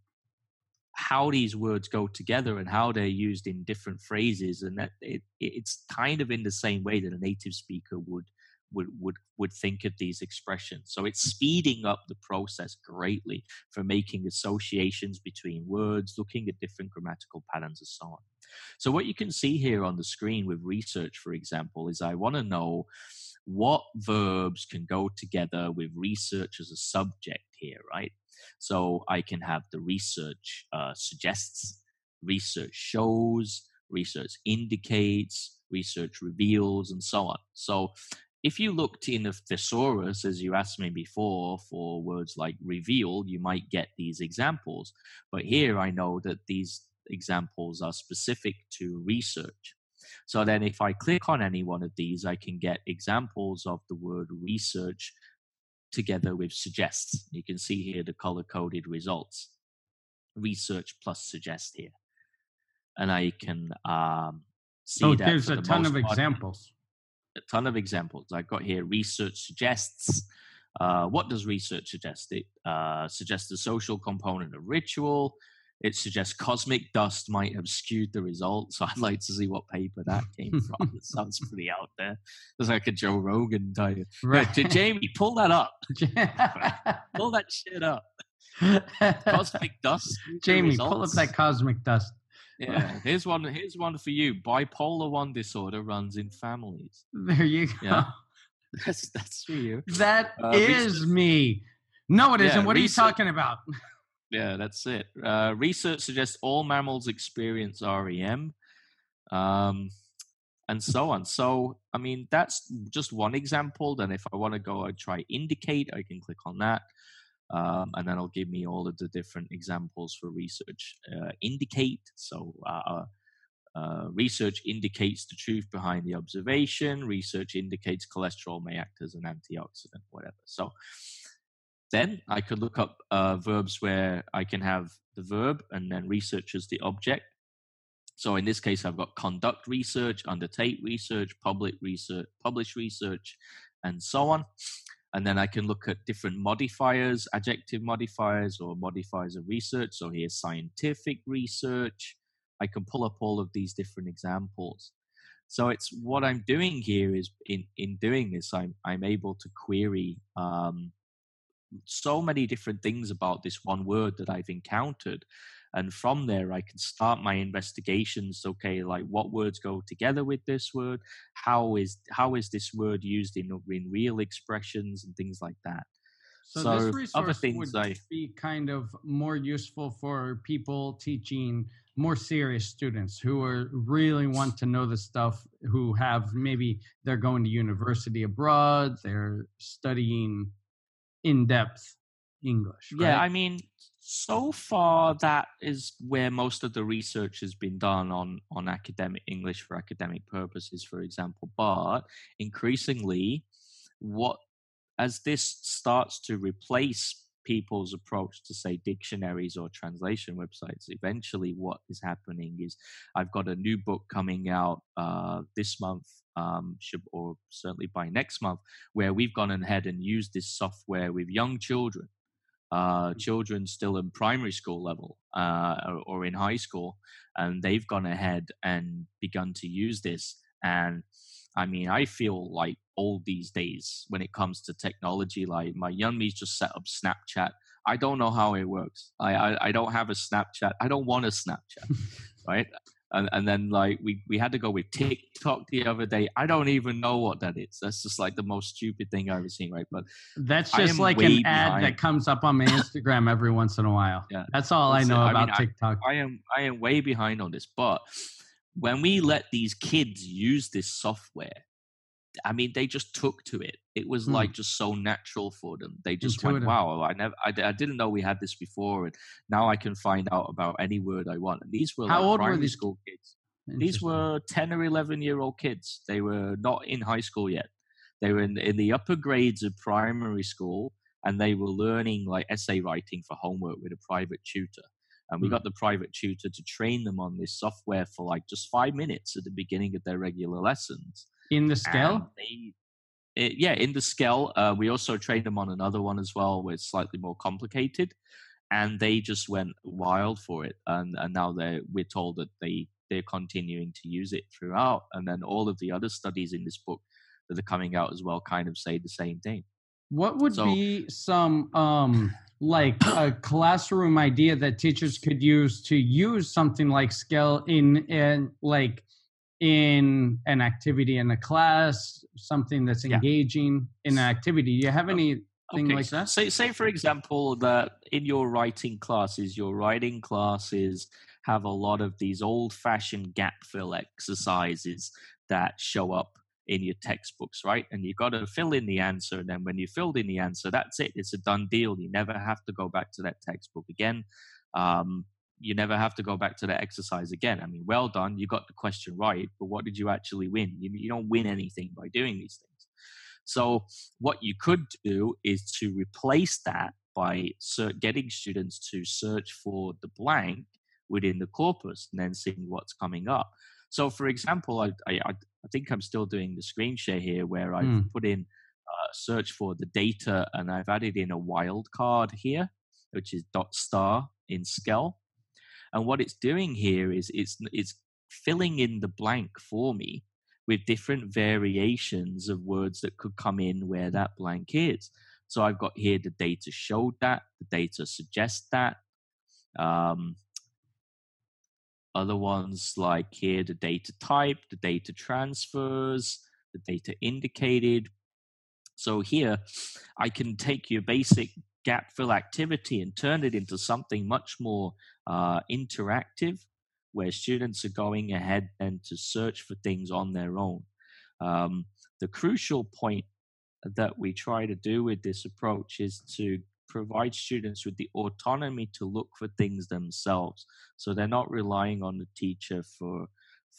how these words go together and how they're used in different phrases and that it, it's kind of in the same way that a native speaker would would would would think of these expressions. So it's speeding up the process greatly for making associations between words looking at different grammatical patterns and so on so what you can see here on the screen with research for example is i want to know what verbs can go together with research as a subject here right so I can have the research uh, suggests, research shows, research indicates, research reveals, and so on. So if you looked in a thesaurus, as you asked me before, for words like reveal, you might get these examples. But here I know that these examples are specific to research. So then if I click on any one of these, I can get examples of the word research together with suggests. You can see here the color coded results. Research plus suggest here. And I can um, see oh, that. There's a ton of part, examples. A ton of examples. I've got here research suggests. Uh, what does research suggest? It uh, suggests the social component of ritual, it suggests cosmic dust might have skewed the results. So I'd like to see what paper that came from. it sounds pretty out there. It's like a Joe Rogan type. Right. Yeah, Jamie, pull that up. pull that shit up. cosmic dust. Jamie, pull up that cosmic dust. Yeah, here's one. Here's one for you. Bipolar one disorder runs in families. There you go. Yeah. That's that's for you. That uh, is me. No, it not What are you talking about? Yeah, that's it. Uh, research suggests all mammals experience REM, um, and so on. So, I mean, that's just one example. Then, if I want to go and try indicate, I can click on that, um, and then it'll give me all of the different examples for research. Uh, indicate, so uh, uh, research indicates the truth behind the observation. Research indicates cholesterol may act as an antioxidant, whatever. So, then I could look up uh, verbs where I can have the verb and then research as the object. So in this case, I've got conduct research, undertake research, public research, publish research, and so on. And then I can look at different modifiers, adjective modifiers or modifiers of research. So here's scientific research. I can pull up all of these different examples. So it's what I'm doing here is in, in doing this, I'm, I'm able to query um, so many different things about this one word that I've encountered. And from there, I can start my investigations. Okay, like what words go together with this word? How is how is this word used in in real expressions and things like that? So, so this resource would I, be kind of more useful for people teaching more serious students who are really want to know the stuff who have maybe they're going to university abroad they're studying in depth English. Right? Yeah, I mean, so far that is where most of the research has been done on on academic English for academic purposes, for example. But increasingly, what as this starts to replace people's approach to say dictionaries or translation websites eventually what is happening is i've got a new book coming out uh, this month um, should, or certainly by next month, where we've gone ahead and used this software with young children, uh, mm. children still in primary school level uh, or, or in high school, and they've gone ahead and begun to use this. And I mean, I feel like old these days when it comes to technology. Like my young me's just set up Snapchat. I don't know how it works. I, I, I don't have a Snapchat. I don't want a Snapchat, right? And, and then like we, we had to go with TikTok the other day. I don't even know what that is. That's just like the most stupid thing I've ever seen, right? But that's just like an ad behind. that comes up on my Instagram every once in a while. Yeah, that's all that's I know it. about I mean, TikTok. I, I am I am way behind on this, but when we let these kids use this software, I mean, they just took to it. It was Hmm. like just so natural for them. They just went, "Wow, I never, I, I didn't know we had this before, and now I can find out about any word I want." And these were How like old were these- school kids. These were 10 or 11 year old kids. They were not in high school yet. They were in, in the upper grades of primary school and they were learning like essay writing for homework with a private tutor. And we Hmm. got the private tutor to train them on this software for like just five minutes at the beginning of their regular lessons. In the And Skell. they, it, yeah, in the Skell. Uh, we also trained them on another one as well, where it's slightly more complicated. And they just went wild for it. And, and now they're, we're told that they, they're continuing to use it throughout. And then all of the other studies in this book that are coming out as well kind of say the same thing. What would So- be some um like a classroom idea that teachers could use to use something like Skell in in like in an activity in a class, something that's Yeah. engaging in an activity? Do you have Oh, anything like that? Say, say for example, that in your writing classes, your writing classes have a lot of these old-fashioned gap fill exercises that show up in your textbooks, right? And you've got to fill in the answer, and then when you filled in the answer, that's it. It's a done deal. You never have to go back to that textbook again. Um, you never have to go back to that exercise again. I mean, well done. You got the question right, but what did you actually win? You, you don't win anything by doing these things. So what you could do is to replace that by getting students to search for the blank within the corpus and then seeing what's coming up. So, for example, I, I, I think I'm still doing the screen share here where I've Hmm. put in uh, search for the data and I've added in a wildcard here, which is dot star in Skell. And what it's doing here is it's it's filling in the blank for me with different variations of words that could come in where that blank is. So I've got here the data showed that, the data suggests that. Um, other ones like here the data type, the data transfers, the data indicated. So here I can take your basic gap fill activity and turn it into something much more uh, interactive where students are going ahead and to search for things on their own. Um, the crucial point that we try to do with this approach is to provide students with the autonomy to look for things themselves. So they're not relying on the teacher for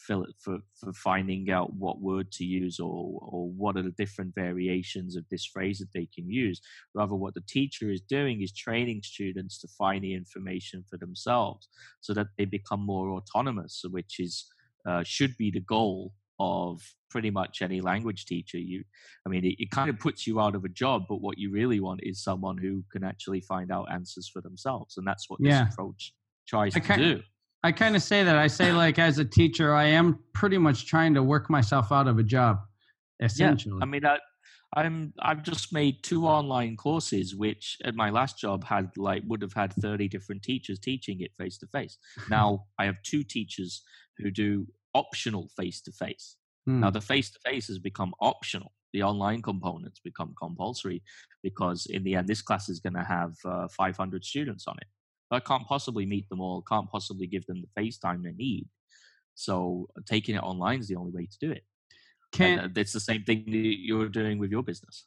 for, for finding out what word to use or or what are the different variations of this phrase that they can use. Rather, what the teacher is doing is training students to find the information for themselves so that they become more autonomous, which is uh, should be the goal of pretty much any language teacher. You, I mean, it, it kind of puts you out of a job, but what you really want is someone who can actually find out answers for themselves, and that's what Yeah. this approach tries I to do. I kind of say that. I say like as a teacher, I am pretty much trying to work myself out of a job, essentially. I mean, I, I'm I've just made two online courses, which at my last job had like would have had 30 different teachers teaching it face to face. Now I have two teachers who do optional face to face. Now the face to face has become optional. The online components become compulsory because in the end, this class is going to have uh, 500 students on it. I can't possibly meet them all. Can't possibly give them the face time they need. So taking it online is the only way to do it. Can And uh, it's the same thing that you're doing with your business.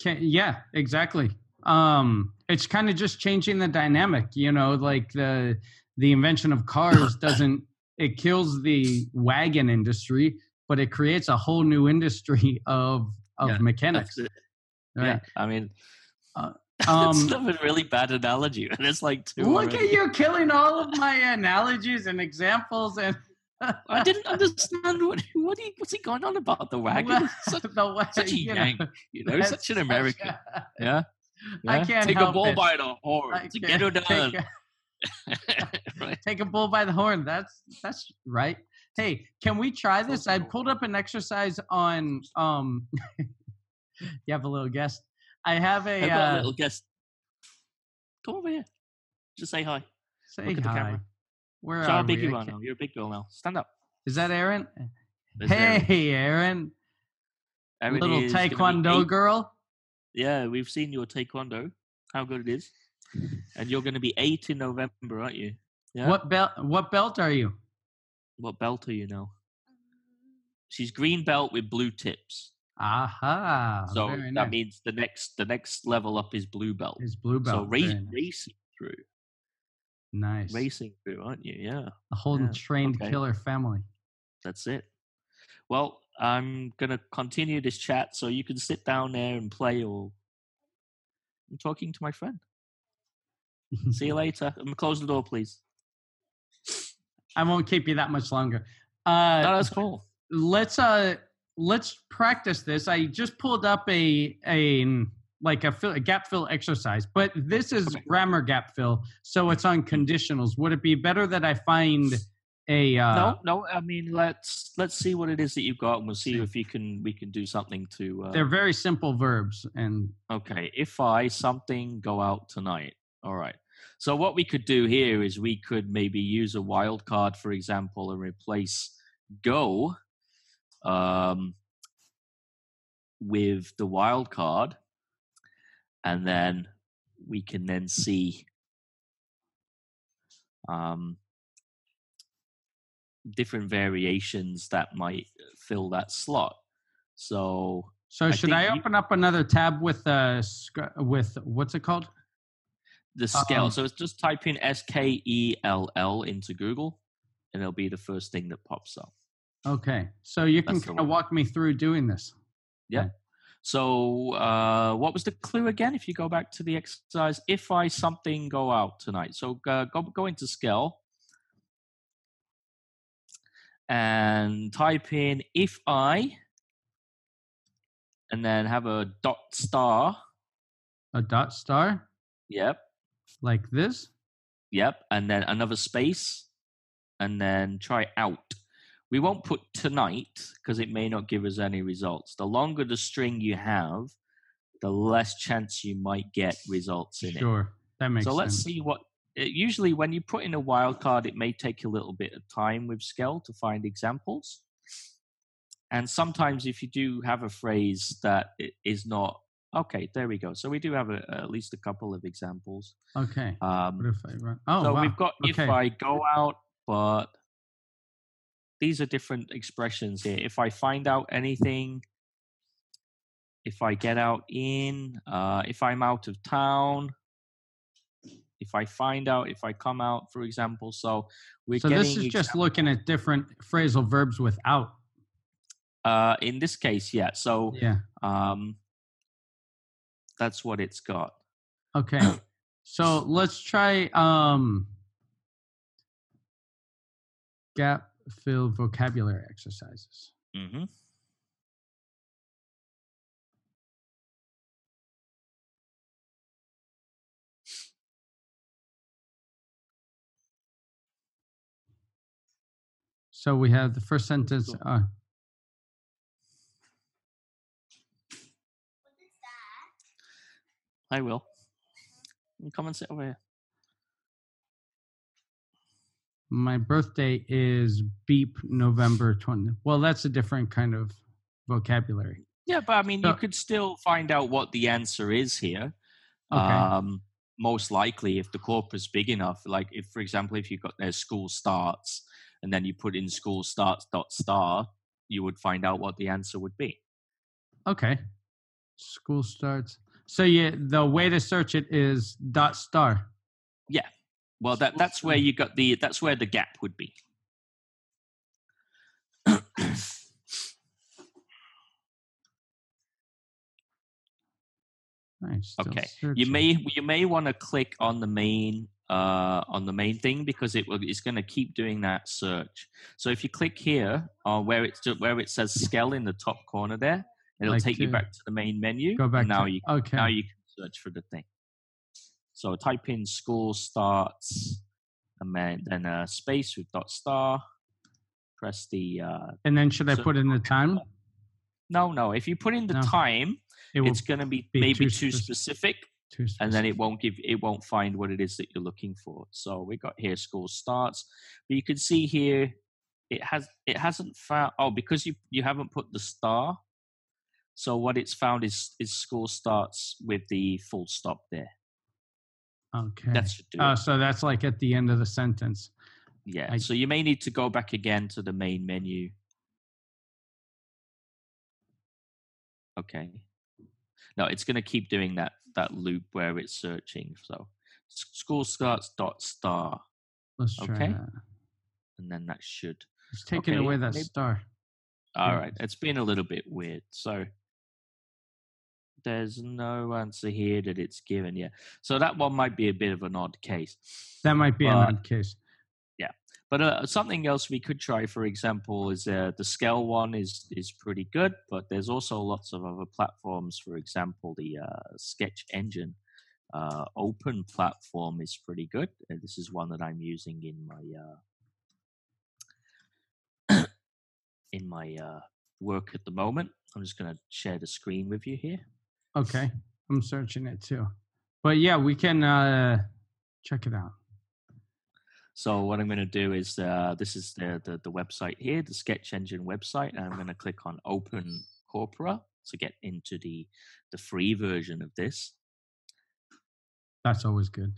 Can, yeah, exactly. Um, it's kind of just changing the dynamic, you know, like the the invention of cars doesn't it kills the wagon industry, but it creates a whole new industry of of Yeah, mechanics. Right? Yeah, I mean, Uh, um, not a really bad analogy. And it's like two. Look already. at you killing all of my analogies and examples and I didn't understand what what he, what's he going on about the wagon. Such, the way, such a you know, yank, you know, such an such American. a- yeah. I can't take a bull it. by the horn to get her done. take a- right. take a bull by the horn. That's that's right. Hey, can we try this? I pulled up an exercise on um you have a little guest. I have a got a uh, little guest. Come over here. Just say hi. say look at the hi. camera. Where Show how are big we? you I are can't- now. You're a big girl now. Stand up. Is that Aaron? There's hey, Aaron. Erin little is gonna be taekwondo girl. Yeah, we've seen your taekwondo. How good it is. And you're going to be eight in November, aren't you? Yeah. What belt what belt are you? What belt are you now? she's green belt with blue tips. Aha. So that nice. means the next the next level up is blue belt. Is blue belt. so race, nice. racing through, Nice. racing through, aren't you? Yeah, A whole yeah, trained okay. killer family. that's it. Well, I'm gonna continue this chat, so you can sit down there and play, or I'm talking to my friend. See you later. Um, close the door, please. I won't keep you that much longer. Uh, No, that's cool. let's uh let's practice this. I just pulled up a a like a, fill, a gap fill exercise, but this is Okay. grammar gap fill, so it's on conditionals. Would it be better that I find a uh, no, no. I mean, let's let's see what it is that you've got, and we'll see See. if you can we can do something to. Uh, They're very simple verbs, and Okay, if I something go out tonight. All right. So what we could do here is we could maybe use a wild card, for example, and replace go um, with the wild card, and then we can then see um, different variations that might fill that slot. So so I should I think you- open up another tab with uh sc- with what's it called? the Skell. Um, so it's just type in S K E L L into Google, and it'll be the first thing that pops up. Okay, so you can That's kind of walk me through doing this. Yeah. So uh, what was the clue again? If you go back to the exercise, if I something go out tonight. So uh, go go into Skell and type in if I, and then have a dot star. A dot star Yep. like this. Yep, and then another space, and then try out. We won't put tonight because it may not give us any results. The longer the string you have, the less chance you might get results in it. Sure, that makes So let's see what. It, usually, when you put in a wildcard, it may take a little bit of time with Skell to find examples. And sometimes, if you do have a phrase that is not okay, there we go. So we do have a, at least a couple of examples. Okay. Um, What if I run? Oh, so wow. we've got if I go out, but these are different expressions here. If I find out anything, if I get out in, uh, if I'm out of town, if I find out, if I come out, for example. So we're So this is just looking at different phrasal verbs without. uh, in this case, yeah. So Yeah. um, that's what it's got. Okay. so let's try um gap fill vocabulary exercises. hmm So we have the first sentence. Uh, I will. You Come and sit over here. My birthday is beep November 20. Well, that's a different kind of vocabulary. Yeah, but I mean, So- you could still find out what the answer is here. Okay. Um, most likely, if the corpus big enough, like if, for example, if you've got their school starts and then you put in school starts dot star, you would find out what the answer would be. okay. School starts. So yeah, the way to search it is dot star. Well, that that's where you got the that's where the gap would be. Okay. You may you may want to click on the main uh, on the main thing because it will it's going to keep doing that search. So if you click here on where it's where it says Skell in the top corner there, it'll Like take you back to the main menu. go back now to you okay. now you can search for the thing. So type in school starts and then then a space with dot star. Press the uh, and then should I put in the time? no no. If you put in the No. time, It it's going to be be maybe too too spec- specific. too and then it won't give it won't find what it is that you're looking for so we got here school starts but you can see here it has it hasn't found oh because you you haven't put the star so what it's found is is school starts with the full stop there Okay. that should do Oh, it. so that's like at the end of the sentence. yeah I- so you may need to go back again to the main menu Okay. No, it's going to keep doing that that loop where it's searching. So school starts dot star, Let's try Okay. that. and then that should. It's taking Okay, away that maybe- star. All right. It's been a little bit weird. So there's no answer here that it's given yet. So that one might be a bit of an odd case. That might be an odd case. Yeah, but uh, something else we could try, for example, is uh, the Skell one is is pretty good. But there's also lots of other platforms. For example, the uh, Sketch Engine uh, open platform is pretty good. And this is one that I'm using in my uh, in my uh, work at the moment. I'm just going to share the screen with you here. Okay. I'm searching it too. But yeah, we can uh check it out. So what I'm going to do is uh, this is the, the the website here, the Sketch Engine website, and I'm going to click on Open Corpora to get into the the free version of this. That's always good.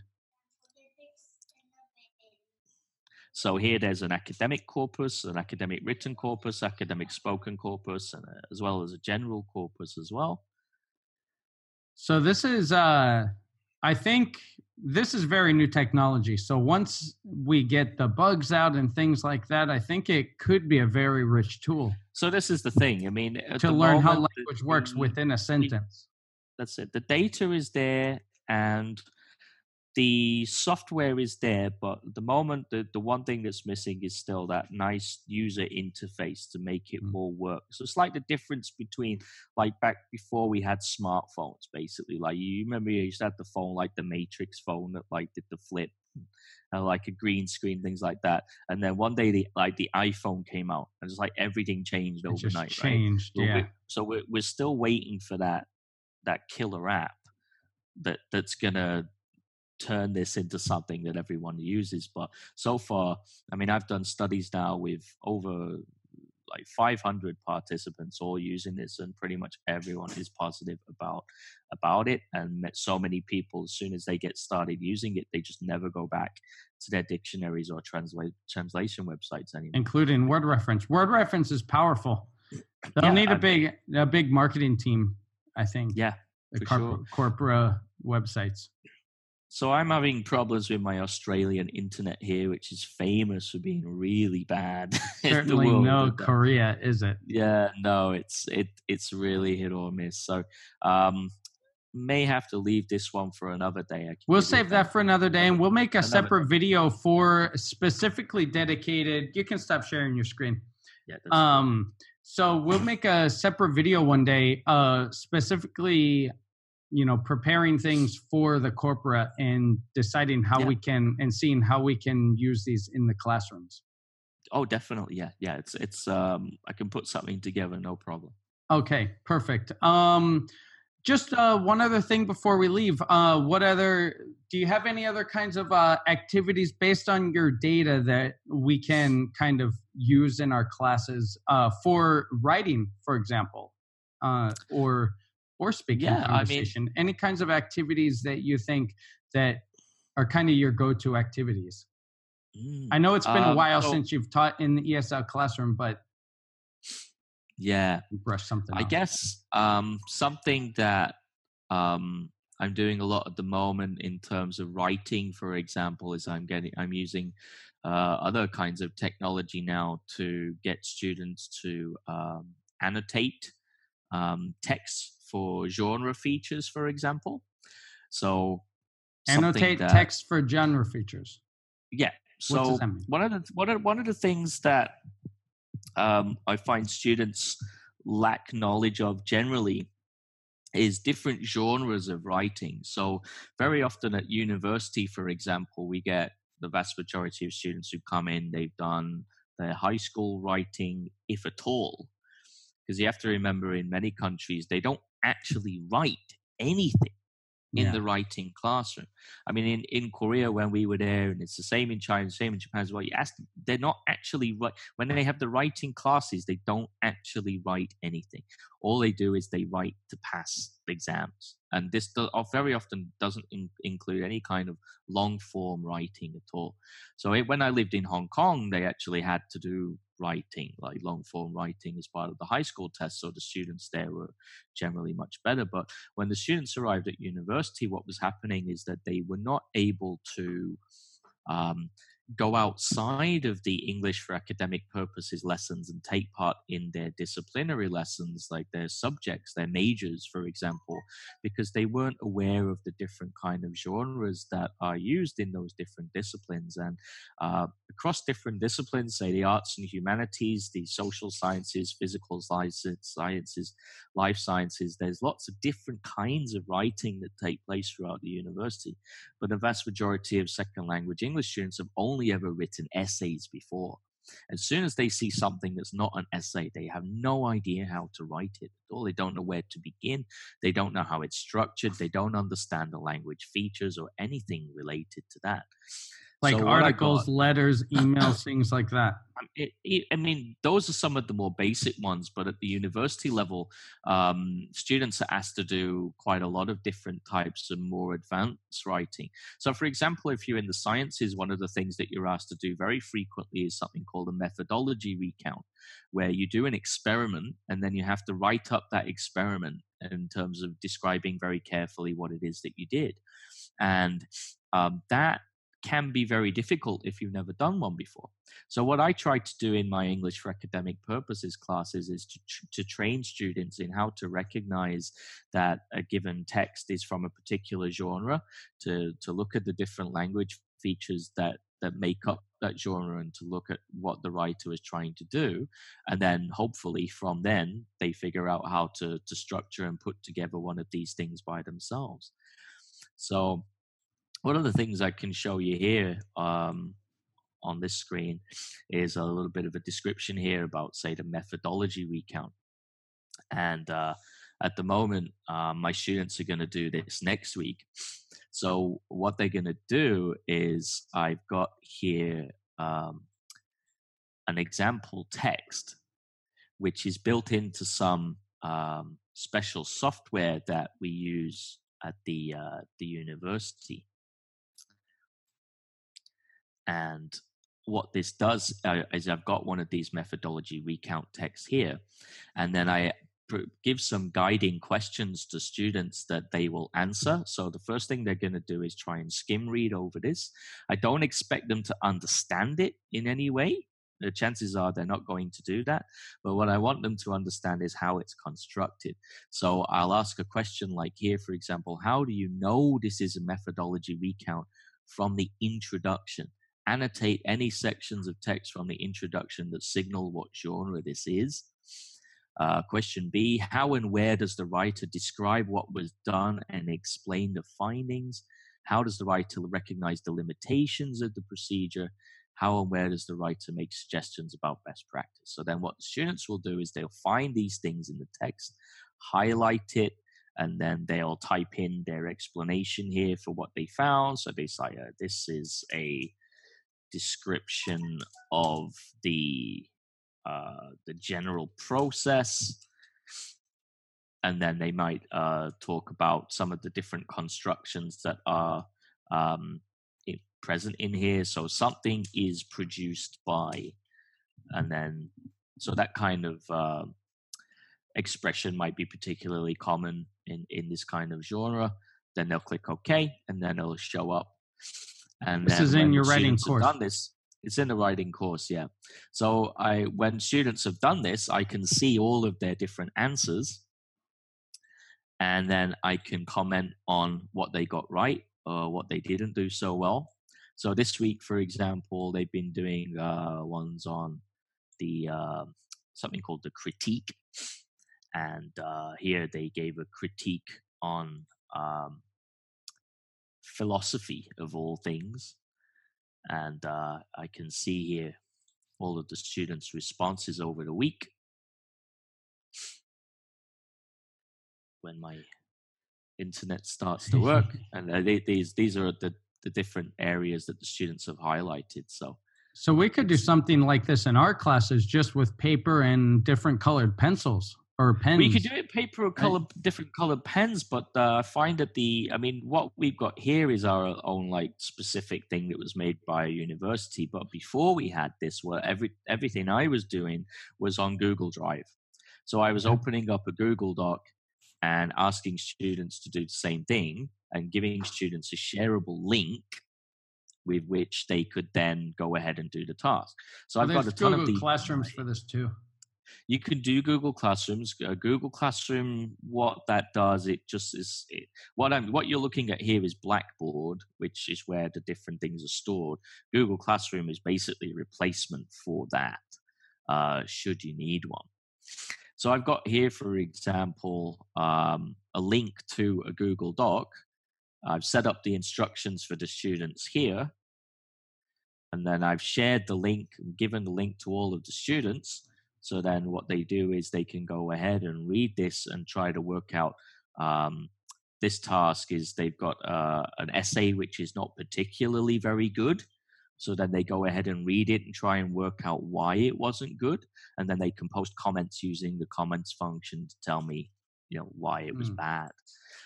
So here there's an academic corpus, an academic written corpus, academic spoken corpus, and uh, as well as a general corpus as well. So this is uh I think this is very new technology. So once we get the bugs out and things like that, I think it could be a very rich tool So this is the thing. I mean, to learn how moment, the- language works within a sentence. that's it. The data is there and the software is there, but at the moment, the, the one thing that's missing is still that nice user interface to make it Mm. more work. So it's like the difference between like back before we had smartphones, basically. Like you remember you used to have the phone like the Matrix phone that like did the flip and like a green screen, things like that. And then one day the like the iPhone came out and it's like everything changed It overnight. right? changed. Well, yeah. we- so we're, we're still waiting for that that killer app that that's gonna turn this into something that everyone uses. But so far, I mean, I've done studies now with over like 500 participants all using this, and pretty much everyone is positive about about it. And met so many people, as soon as they get started using it, they just never go back to their dictionaries or translate translation websites anymore. including word reference. Word reference is powerful. They'll Yeah, need a I big a big marketing team, I think. yeah, the corp- corporate websites. So I'm having problems with my Australian internet here, which is famous for being really bad. Certainly no. Korea, is it? Yeah, no, it's it it's really hit or miss. So um may have to leave this one for another day. We'll give you a save that time. for another day, and we'll make a Another separate video for specifically dedicated. You can stop sharing your screen. Yeah. Um, so we'll make a separate video one day, uh, specifically, you know, preparing things for the corpora and deciding how Yeah. we can and seeing how we can use these in the classrooms. oh, definitely. Yeah, yeah. It's it's um I can put something together, no problem. Okay, perfect. Um, just uh, one other thing before we leave. Uh, what other do you have any other kinds of uh, activities based on your data that we can kind of use in our classes uh, for writing, for example, uh, or or speaking Yeah, I mean- conversation? any kinds of activities that you think that are kind of your go-to activities? Mm, I know it's been a Um, while so- since you've taught in the ESL classroom, but Yeah. brush something. I off. guess um, something that um, I'm doing a lot at the moment in terms of writing, for example, is I'm getting I'm using uh, other kinds of technology now to get students to um, annotate um, text for genre features, for example. So annotate that- text for genre features. Yeah. What does So one of the one of one of the things that um, I find students lack knowledge of generally is different genres of writing. So very often at university, for example, we get the vast majority of students who come in. They've done their high school writing, if at all, because you have to remember in many countries they don't actually write anything in Yeah. the writing classroom. I mean, in, in Korea when we were there, and it's the same in China, same in Japan as well. You ask them, they're not actually right when they have the writing classes. They don't actually write anything. All they do is they write to pass exams, and this do, very often doesn't in, include any kind of long form writing at all. So it, when I lived in Hong Kong, they actually had to do writing, like long form writing, as part of the high school test. So the students there were generally much better. But when the students arrived at university, what was happening is that they were not able to um, go outside of the English for academic purposes lessons and take part in their disciplinary lessons, like their subjects, their majors, for example, because they weren't aware of the different kind of genres that are used in those different disciplines. And uh, across different disciplines, say the arts and humanities, the social sciences, physical sciences, life sciences, there's lots of different kinds of writing that take place throughout the university. But the vast majority of second language English students have only ever written essays before. As soon as they see something that's not an essay, they have no idea how to write it all. They don't know where to begin. They don't know how it's structured. They don't understand the language features or anything related to that like so articles, letters, emails, things like that. It, it, I mean, those are some of the more basic ones, but at the university level, um, students are asked to do quite a lot of different types of more advanced writing. So, for example, if you're in the sciences, one of the things that you're asked to do very frequently is something called a methodology recount, where you do an experiment and then you have to write up that experiment in terms of describing very carefully what it is that you did. And um, that can be very difficult if you've never done one before. So, what I try to do in my English for academic purposes classes is to, to train students in how to recognize that a given text is from a particular genre, to, to look at the different language features that, that make up that genre and to look at what the writer is trying to do. And then, hopefully, from then, they figure out how to, to structure and put together one of these things by themselves. So, one of the things I can show you here um, on this screen is a little bit of a description here about, say, the methodology recount. And uh, at the moment, uh, my students are going to do this next week. So, what they're going to do is I've got here um, an example text, which is built into some um, special software that we use at the uh, the university. And what this does uh, is I've got one of these methodology recount texts here, and then I give some guiding questions to students that they will answer. So the first thing they're going to do is try and skim read over this. I don't expect them to understand it in any way. The chances are they're not going to do that. But what I want them to understand is how it's constructed. So I'll ask a question like here, for example, how do you know this is a methodology recount from the introduction? Annotate any sections of text from the introduction that signal what genre this is. Uh, question B How and where does the writer describe what was done and explain the findings? How does the writer recognize the limitations of the procedure? How and where does the writer make suggestions about best practice? So, then what the students will do is they'll find these things in the text, highlight it, and then they'll type in their explanation here for what they found. So, they say, uh, This is a description of the uh, the general process, and then they might uh, talk about some of the different constructions that are um, present in here. So something is produced by, and then so that kind of uh, expression might be particularly common in in this kind of genre. Then they'll click OK, and then it'll show up and this is in your writing course. Done this, it's in the writing course, yeah. So I, when students have done this, I can see all of their different answers, and then I can comment on what they got right or what they didn't do so well. So this week, for example, they've been doing uh, ones on the uh, something called the critique, and uh, here they gave a critique on um, philosophy of all things. And uh, I can see here all of the students' responses over the week. When my internet starts to work, and uh, they, these these are the the different areas that the students have highlighted. So, so we could do something like this in our classes, just with paper and different colored pencils. Or pens. You could do it paper or color, different colored pens, but uh, I find that the, I mean, what we've got here is our own like specific thing that was made by a university. But before we had this, well, every everything I was doing was on Google Drive. So I was opening up a Google Doc and asking students to do the same thing and giving students a shareable link with which they could then go ahead and do the task. So Well, I've got a ton Google of these. classrooms for this too. You can do Google Classrooms. Uh, Google Classroom, what that does, it just is it, what I'm what you're looking at here is Blackboard, which is where the different things are stored. Google Classroom is basically a replacement for that, uh, should you need one. So I've got here, for example, um, a link to a Google Doc. I've set up the instructions for the students here, and then I've shared the link, and given the link to all of the students. So then what they do is they can go ahead and read this and try to work out. Um, this task is they've got uh, an essay which is not particularly very good. So then they go ahead and read it and try and work out why it wasn't good. And then they can post comments using the comments function to tell me, you know, why it was Mm. bad.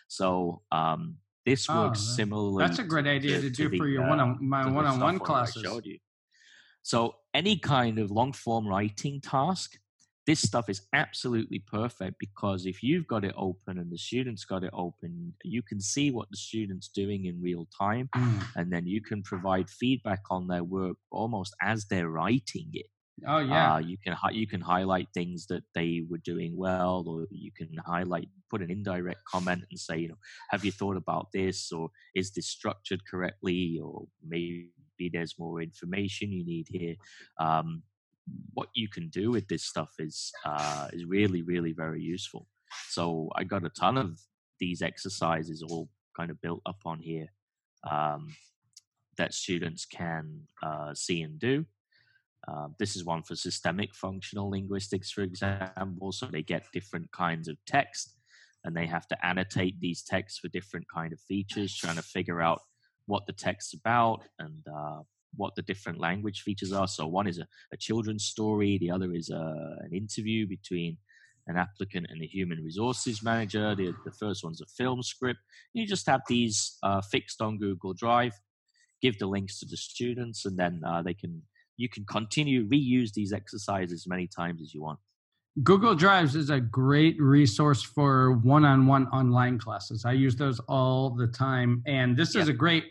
So um, this Oh, works similarly. That's a great idea to, do the, for your uh, one on my one on one classes. showed you. So any kind of long form writing task, this stuff is absolutely perfect because if you've got it open and the students got it open, you can see what the students doing in real time, Mm. and then you can provide feedback on their work almost as they're writing it. Oh yeah. Uh, you can you can highlight things that they were doing well, or you can highlight put an indirect comment and say, you know, have you thought about this, or is this structured correctly, or maybe there's more information you need here. Um, what you can do with this stuff is uh, is really really very useful. So I got a ton of these exercises all kind of built up on here um, that students can uh, see and do. Um, this is one for systemic functional linguistics, for example. So they get different kinds of text, and they have to annotate these texts for different kind of features, trying to figure out what the text's about and uh, what the different language features are. So one is a, a children's story, the other is a, an interview between an applicant and a human resources manager. The, the first one's a film script. You just have these uh, fixed on Google Drive. Give the links to the students, and then uh, they can you can continue reuse these exercises as many times as you want. Google Drives is a great resource for one-on-one online classes. I use those all the time, and this is a great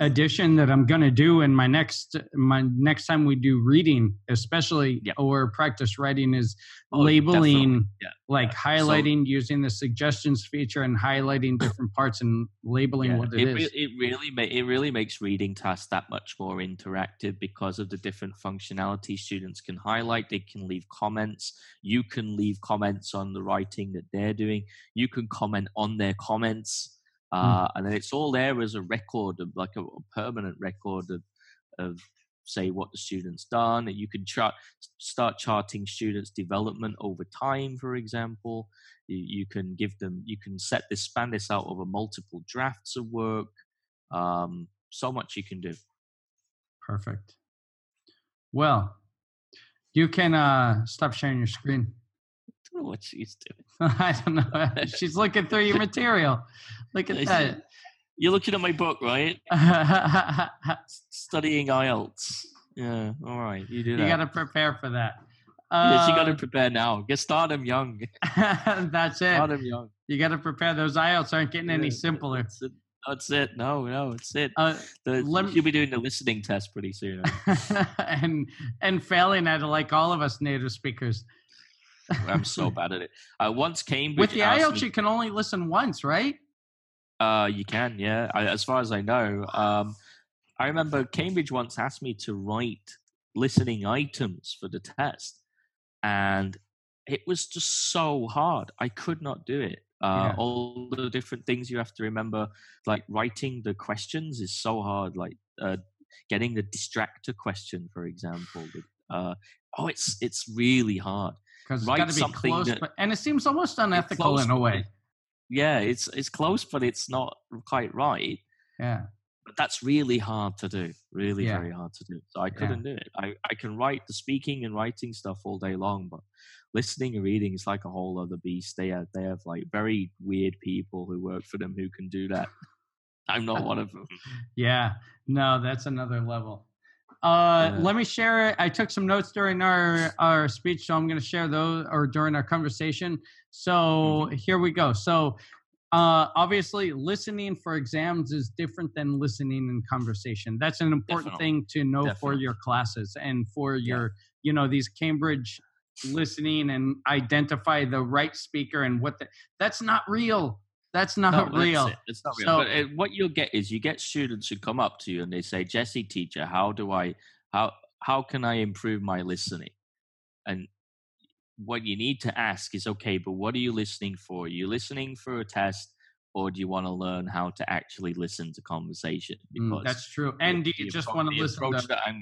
addition that I'm going to do in my next my next time we do reading, especially Yeah. or practice writing, is Oh, labeling. Yeah. Like So- highlighting using the suggestions feature and highlighting different parts and labeling Yeah, what it it, is. re- it really ma- it really makes reading tasks that much more interactive because of the different functionality students can highlight. They can leave comments. You can leave comments on the writing that they're doing. You can comment on their comments, uh, and then it's all there as a record of like a, a permanent record of of say what the students done. You can chart start charting students' development over time, for example you, you can give them you can set this span this out over multiple drafts of work um, so much you can do Perfect. Well, you can uh, stop sharing your screen. I don't know what she's doing I don't know. She's looking through your material. Look at that. You're looking at my book right studying ielts yeah all right you do that. you got to prepare for that. yes, you got to Uh, prepare now get start them young that's it. start them young You got to prepare. Those IELTS aren't getting any simpler. that's it. that's it no no it's it Uh, the, you'll be doing the listening test pretty soon and and failing at it like all of us native speakers. i'm so bad at it I once came With the IELTS, me- you can only listen once, right? Uh, you can, yeah. I, as far as I know, um, I remember Cambridge once asked me to write listening items for the test, and it was just so hard. I could not do it. Uh, Yeah. All the different things you have to remember, like writing the questions, is so hard. Like uh, getting the distractor question, for example. Uh, oh, it's it's really hard. Because it's got to be close, that- but, and it seems almost unethical in a way. Yeah, it's it's close, but it's not quite right. Yeah. but that's really hard to do really Yeah. very hard to do so i couldn't do it I, I can write the speaking and writing stuff all day long but listening and reading is like a whole other beast. They have they have like very weird people who work for them who can do that. I'm not one of them. Yeah, no, that's another level. Uh, Yeah. Let me share it. I took some notes during our our speech, so I'm going to share those or during our conversation. So Mm-hmm. here we go. So uh, obviously, listening for exams is different than listening in conversation. That's an important Definitely. thing to know for your classes and for Yeah. your you know these Cambridge listening and identify the right speaker and what the, that's not real. That's not No, that's real. it. It's not real. So- but it, what you'll get is you get students who come up to you and they say, "Jesse, teacher, how do I how how can I improve my listening?" And what you need to ask is, "Okay, but what are you listening for? Are you listening for a test, or do you want to learn how to actually listen to conversation?" Mm, that's true. And do you just want to listen to that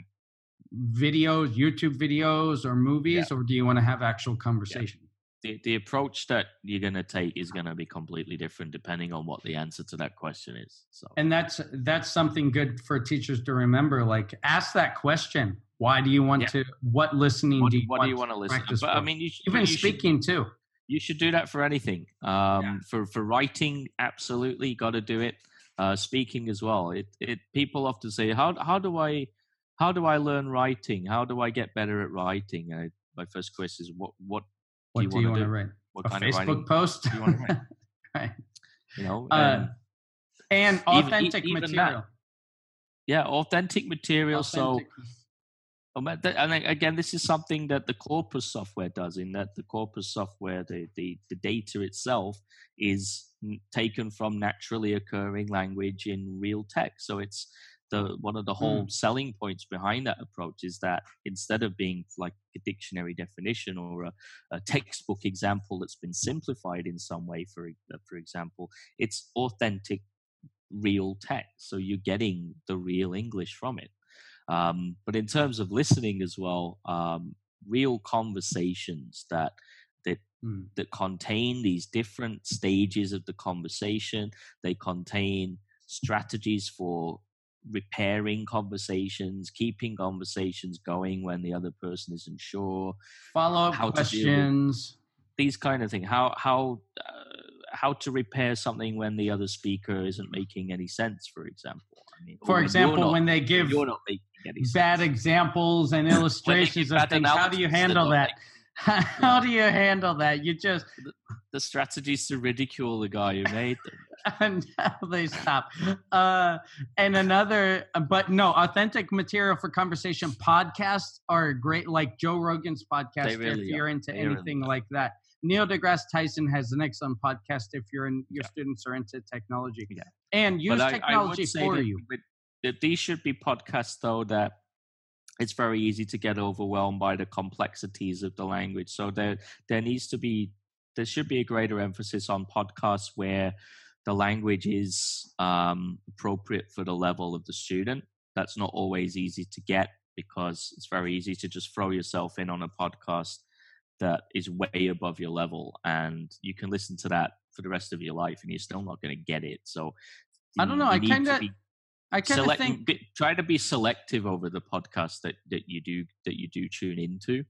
videos, YouTube videos, or movies, or do you want to have actual conversation? The, the approach that you're going to take is going to be completely different depending on what the answer to that question is. So And that's that's something good for teachers to remember. Like, ask that question. Why do you want Yeah. to? What listening what, do you what want? do you want to listen? But I mean, you, sh- Even you should- speaking too. you should do that for anything. Um, For for writing, absolutely, got to do it. Uh, speaking as well. It it people often say, how how do I how do I learn writing? How do I get better at writing? Uh, my first question is, what what What you do you want to do? write? what A kind of Facebook writing post? do you wanna write? right. you know? Uh, and authentic even that. material. yeah, authentic material. So. Authentic- but th- And again, this is something that the Corpus software does. In that the Corpus software, the the, the data itself is taken from naturally occurring language in real text. So it's the one of the whole selling points behind that approach is that instead of being like a dictionary definition or a, a textbook example that's been simplified in some way, for uh, for example, it's authentic, real text. So you're getting the real English from it. Um, but in terms of listening as well, um, real conversations that that Mm. that contain these different stages of the conversation. They contain strategies for repairing conversations, keeping conversations going when the other person isn't sure. Follow up to deal with- questions. These kind of things. How how uh, how to repair something when the other speaker isn't making any sense, for example. I mean, For when example, not- when they give you're not making any bad sense. examples and illustrations of things, how do you handle that? How do you handle that? You just the strategies to ridicule the guy who made them. until they stop. Uh, and another, but no, authentic material for conversation podcasts are great. Like Joe Rogan's podcast, if really you're are. into They anything like that. Neil deGrasse Tyson has an excellent podcast if you're in, your Yeah. students are into technology. Yeah. And use But I- I technology for that- you. That these should be podcasts, though, that it's very easy to get overwhelmed by the complexities of the language. So there, there needs to be, there should be a greater emphasis on podcasts where the language is um, appropriate for the level of the student. That's not always easy to get because it's very easy to just throw yourself in on a podcast that is way above your level and you can listen to that for the rest of your life and you're still not going to get it so I don't know, I kinda- be I kind of select, think be, try to be selective over the podcast that, that you do that you do tune into.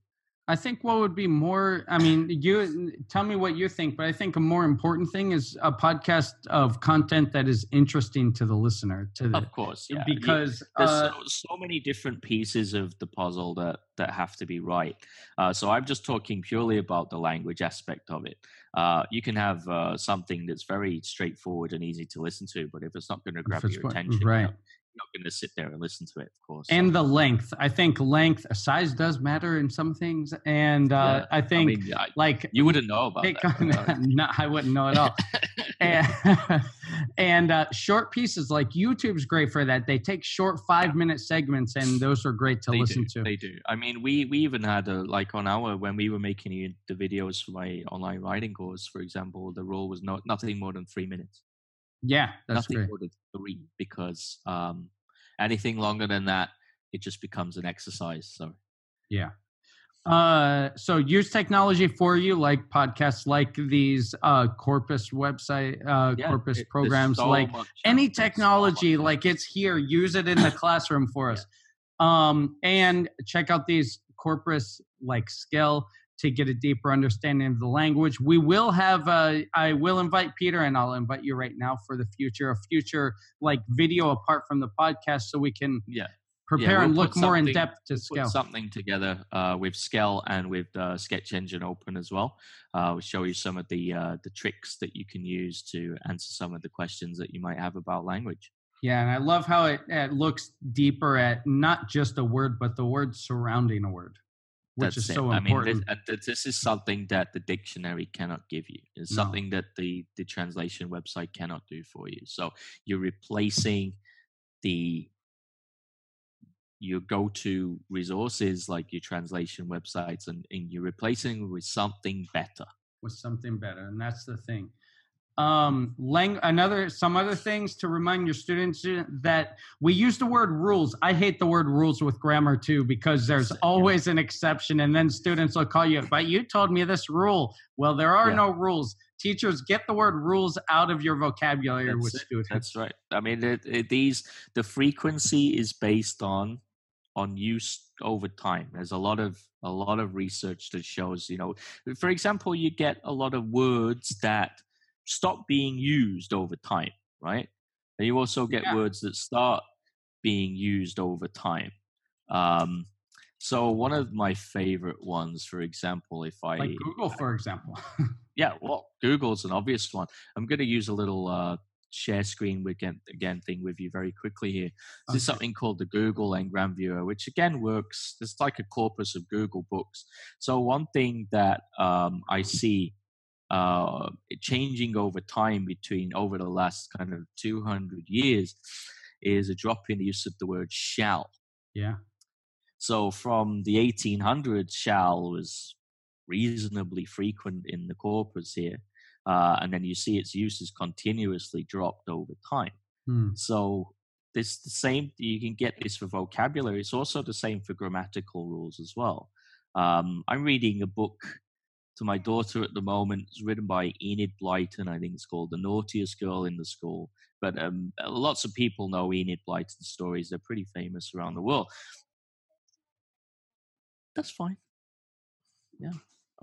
I think what would be more, I mean, you tell me what you think, but I think a more important thing is a podcast of content that is interesting to the listener. To the, of course yeah. You- because there's uh, so, so many different pieces of the puzzle that that have to be right. Uh, so i'm just talking purely about the language aspect of it uh, you can have uh, something that's very straightforward and easy to listen to but if it's not going to grab your attention right. Not, going to sit there and listen to it of course and the length. I think length, size does matter in some things, and uh, Yeah, I think I mean, I, like you wouldn't know about that. no, I wouldn't know at all. and and uh, short pieces like YouTube's great for that. They take short five minute segments, and those are great to they listen do, to. They do. I mean, we we even had a like on our when we were making the- the videos for my online writing course, for example, the rule was not nothing more than three minutes. Yeah, that's nothing great. more than three because um, anything longer than that, it just becomes an exercise. So Yeah. Uh, so use technology for you, like podcasts, like these uh, Corpus website, uh, yeah, Corpus it- programs, so like any there, so technology, like it's here. Use it in the classroom for Yeah. us. Um, and check out these Corpus like Skell to get a deeper understanding of the language. We will have, uh, I will invite Peter and I'll invite you right now for the future, a future like video apart from the podcast so we can yeah. prepare Yeah, and we'll look more in depth to put Skell. something together uh, with Skell and with uh, Sketch Engine Open as well. Uh, we'll show you some of the uh, the tricks that you can use to answer some of the questions that you might have about language. Yeah, and I love how it, it looks deeper at not just a word, but the word surrounding a word, which That's is it. so I mean, important. Uh, this, and this is something that the dictionary cannot give you. It's No. something that the the translation website cannot do for you. So you're replacing the your go-to resources like your translation websites and, and you're replacing with something better with something better and that's the thing um lang- another some other things to remind your students uh, that we use the word rules i hate the word rules with grammar too because there's always an exception and then students will call you but you told me this rule well there are Yeah. no rules teachers get the word rules out of your vocabulary That's with it. students That's right. I mean, it, it, these the frequency is based on on use over time. There's a lot of a lot of research that shows, you know, for example, you get a lot of words that stop being used over time, right? And you also get Yeah. words that start being used over time. Um, so one of my favorite ones, for example, if I like google for example yeah, well, Google's an obvious one. I'm going to use a little uh, share screen again, again thing with you very quickly here. This is something called the Google Ngram Viewer, which again works. It's like a corpus of Google books. So one thing that um, I see uh, changing over time between over the last kind of 200 years is a drop in the use of the word shall. yeah So from the 1800s, shall was reasonably frequent in the corpus here. Uh, and then you see its use has continuously dropped over time. Hmm. So this the same. You can get this for vocabulary. It's also the same for grammatical rules as well. Um, I'm reading a book to my daughter at the moment. It's written by Enid Blyton. I think it's called "The Naughtiest Girl in the School." But um, lots of people know Enid Blyton's stories. They're pretty famous around the world. That's fine. Yeah.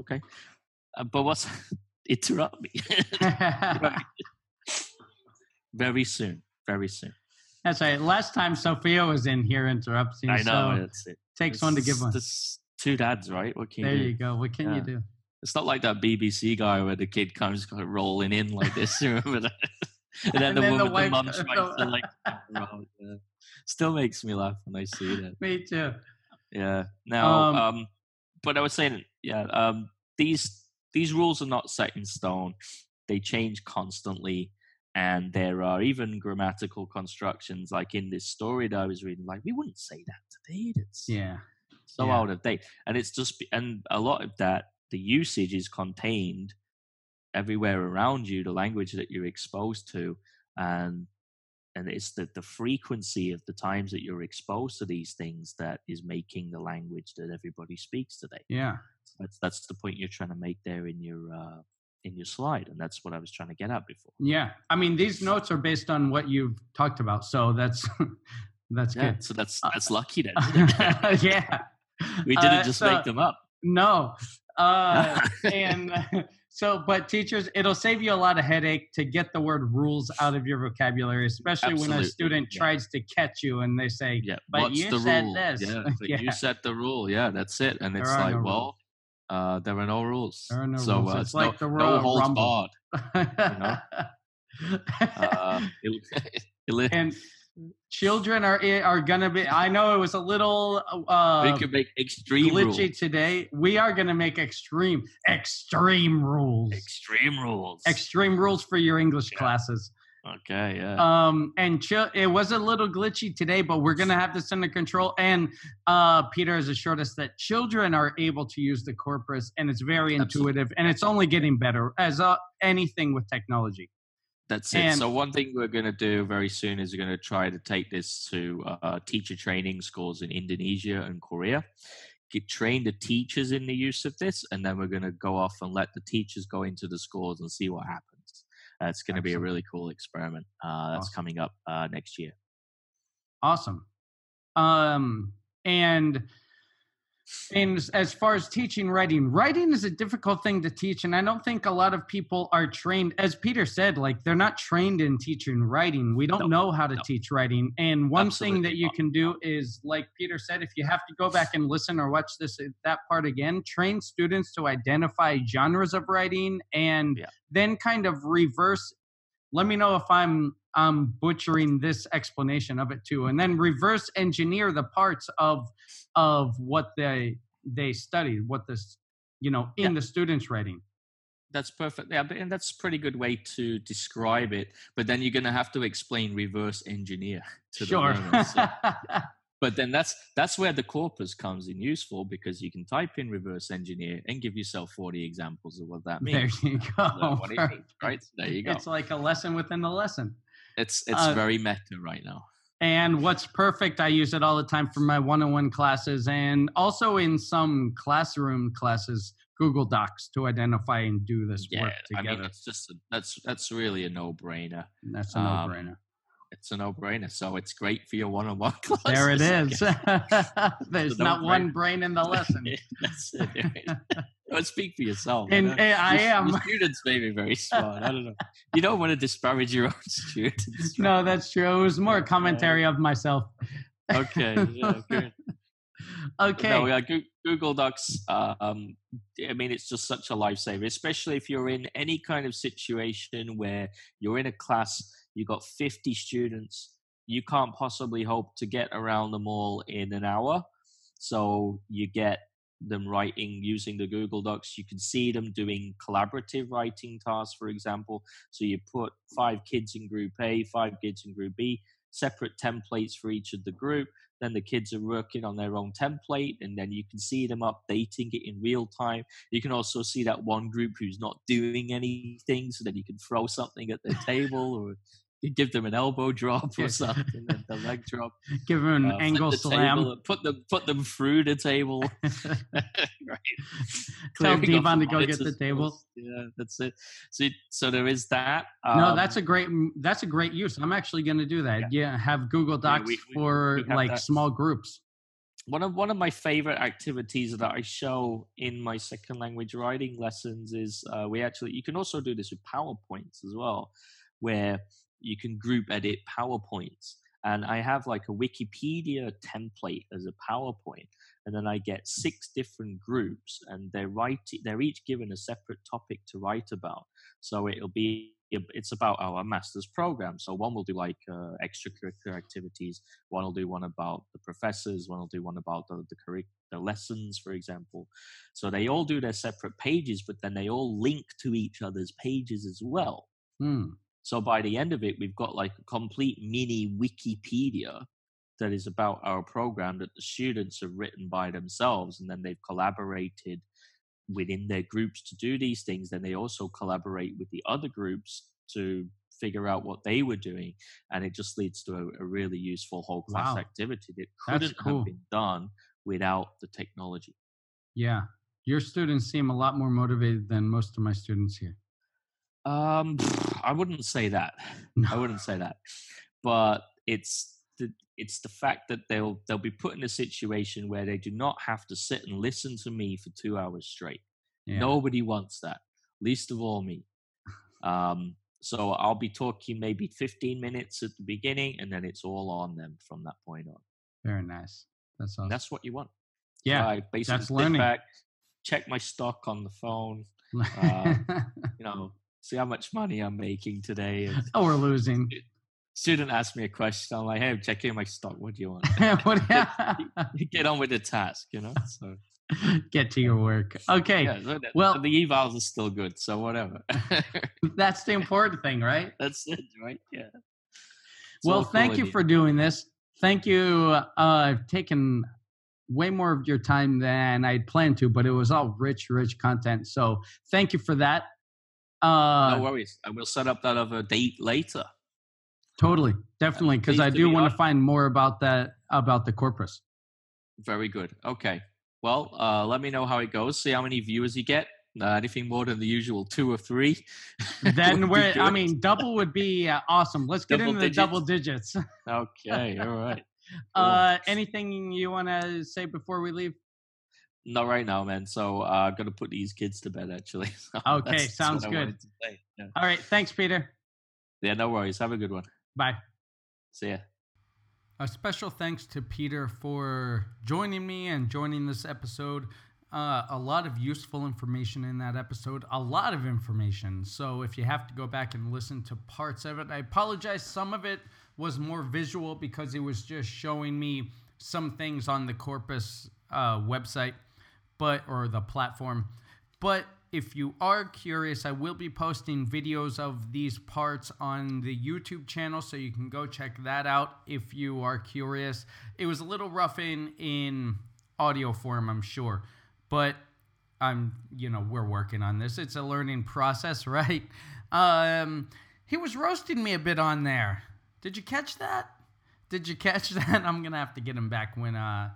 Okay. Uh, but what's interrupt me? very soon. Very soon. that's right last time sophia was in here interrupting I know. so that's it. takes one to give It's- one two dads, right? What can there you do? you go what can you do It's not like that BBC guy where the kid comes kind of rolling in like this. Remember that? And then And the then the woman, the, wife- mum tries to like. yeah. Still makes me laugh when I see that. me too Yeah. Now, Um, um, but I was saying, yeah, um, these these rules are not set in stone. They change constantly, and there are even grammatical constructions, like in this story that I was reading. Like we wouldn't say that today. It's yeah so yeah. out of date, and it's just and a lot of that the usage is contained everywhere around you, the language that you're exposed to, and and it's the, the frequency of the times that you're exposed to these things that is making the language that everybody speaks today. yeah That's that's the point you're trying to make there in your uh, in your slide, and that's what I was trying to get at before. Yeah, I mean these notes are based on what you've talked about, so that's that's Yeah, good. so that's that's lucky then. yeah, we didn't Uh, just so- make them up. No, uh, and so but teachers, it'll save you a lot of headache to get the word rules out of your vocabulary, especially when a student yeah. tries to catch you and they say, Yeah, but what's you the said rule? this. Yeah, Yeah. you set the rule. Yeah, that's it. And There it's like, no well, uh, there are no rules. There are no so, rules. Uh, It's like no, the no holds Rumble. barred. know? Uh, it, it, and children are are gonna be. I know it was a little uh, we could make extreme glitchy rules. today. We are going to make extreme, extreme rules. Extreme rules. extreme rules for your English Yeah. classes. okay, yeah. Um, and it was a little glitchy today, but we're going to have this under control. And uh, Peter has assured us that children are able to use the corpus, and it's very Absolutely. intuitive, and it's only getting better as uh, anything with technology. That's it. and- So one thing we're going to do very soon is we're going to try to take this to uh, teacher training schools in Indonesia and Korea. Get train the teachers in the use of this, and then we're going to go off and let the teachers go into the schools and see what happens. Uh, it's going to be a really cool experiment. Uh, that's Awesome. coming up uh, next year. Awesome. Um, and And as far as teaching writing, writing is a difficult thing to teach. And I don't think a lot of people are trained, as Peter said, like they're not trained in teaching writing. We don't no, know how to no. teach writing. And one Absolutely thing that you can do is, like Peter said, if you have to go back and listen or watch this uh, that part again, train students to identify genres of writing and yeah. then kind of reverse. Let me know if I'm I'm butchering this explanation of it too, and then reverse engineer the parts of of what they they studied, what this you know in yeah. the students' writing. That's perfect. Yeah, and that's a pretty good way to describe it. But then you're going to have to explain reverse engineer to sure. the learners. So. but then that's that's where the corpus comes in useful because you can type in reverse engineer and give yourself 40 examples of what that means. There you go. Means, right? There you go. It's like a lesson within the lesson. It's it's uh, very meta right now. And what's perfect, I use it all the time for my one-on-one classes and also in some classroom classes, Google Docs to identify and do this yeah, work together. I mean, it's just a, that's that's really a no-brainer. That's a no-brainer. Um, it's a no-brainer. So it's great for your one-on-one class. There it is. There's not one brain in the lesson. That's it. Speak for yourself. And I, eh, I am. Your students may be very smart. I don't know. You don't want to disparage your own students. Right? No, that's true. It was more commentary of myself. Okay. Yeah. Good. okay. No, yeah, Google Docs. Um, I mean, it's just such a lifesaver, especially if you're in any kind of situation where you're in a class, you've got 50 students, you can't possibly hope to get around them all in an hour. So you get them writing using the Google Docs. You can see them doing collaborative writing tasks, for example. So you put five kids in group A, five kids in group B, separate templates for each of the group. Then the kids are working on their own template, and then you can see them updating it in real time. You can also see that one group who's not doing anything, so that you can throw something at their table or give them an elbow drop or something, the leg drop. Give them an uh, angle slam. Table, put them put them through the table. right. Tell Devon to go get the table. Yeah, that's it. So so there is that. Um, no, that's a great that's a great use. I'm actually going to do that. Yeah. yeah. have Google Docs yeah, we, we, for we like that. small groups. One of one of my favorite activities that I show in my second language writing lessons is uh, we actually you can also do this with PowerPoints as well, where you can group edit PowerPoints. And I have like a Wikipedia template as a PowerPoint. And then I get six different groups and they're writing, they're each given a separate topic to write about. So it'll be it's about our master's program. So one will do like uh, extracurricular activities. One will do one about the professors. One will do one about the the, curric- the lessons, for example. So they all do their separate pages, but then they all link to each other's pages as well. Hmm. So by the end of it, we've got like a complete mini Wikipedia that is about our program that the students have written by themselves, and then they've collaborated within their groups to do these things. Then they also collaborate with the other groups to figure out what they were doing, and it just leads to a, a really useful whole class wow. activity that couldn't cool. have been done without the technology. Yeah, your students seem a lot more motivated than most of my students here. Um, I wouldn't say that. I wouldn't say that. But it's the it's the fact that they'll they'll be put in a situation where they do not have to sit and listen to me for two hours straight. Yeah. Nobody wants that, least of all me. Um, so I'll be talking maybe 15 minutes at the beginning, and then it's all on them from that point on. Very nice. That's awesome. That's what you want. Yeah, I basically that's learning. Back, check my stock on the phone. Uh, you know, see how much money I'm making today. And oh, we're losing. Student asked me a question. I'm like, hey, I'm checking my stock. What do you want? what, Get on with the task, you know? So get to your work. Okay. Yeah, so well, the evals are still good. So whatever. that's the important thing, right? That's it, right? Yeah. It's well, thank you for doing this. Thank you. Uh, I've taken way more of your time than I'd planned to, but it was all rich, rich content. So thank you for that. Uh, no worries. I will set up that other date later. Totally, definitely, because I do want to find more about that about the corpus. Very good. Okay. Well, uh, let me know how it goes. See how many viewers you get. Uh, anything more than the usual two or three. then we're. I mean, double would be uh, awesome. Let's get double into digits. the double digits. okay. All right. Uh, cool. Uh, anything you want to say before we leave? Not right now, man. So uh, I'm gonna put these kids to bed actually. So Okay, that's- that's sounds what good. wanted to say. Yeah. All right. Thanks, Peter. yeah, no worries. Have a good one. Bye. See ya. A special thanks to Peter for joining me and joining this episode. Uh, a lot of useful information in that episode, a lot of information. So if you have to go back and listen to parts of it, I apologize. Some of it was more visual because it was just showing me some things on the Corpus uh, website, but or the platform. But if you are curious, I will be posting videos of these parts on the YouTube channel, so you can go check that out if you are curious. It was a little rough in in audio form, I'm sure, but I'm you know we're working on this. It's a learning process, right? Um, he was roasting me a bit on there. Did you catch that? Did you catch that? I'm gonna have to get him back when uh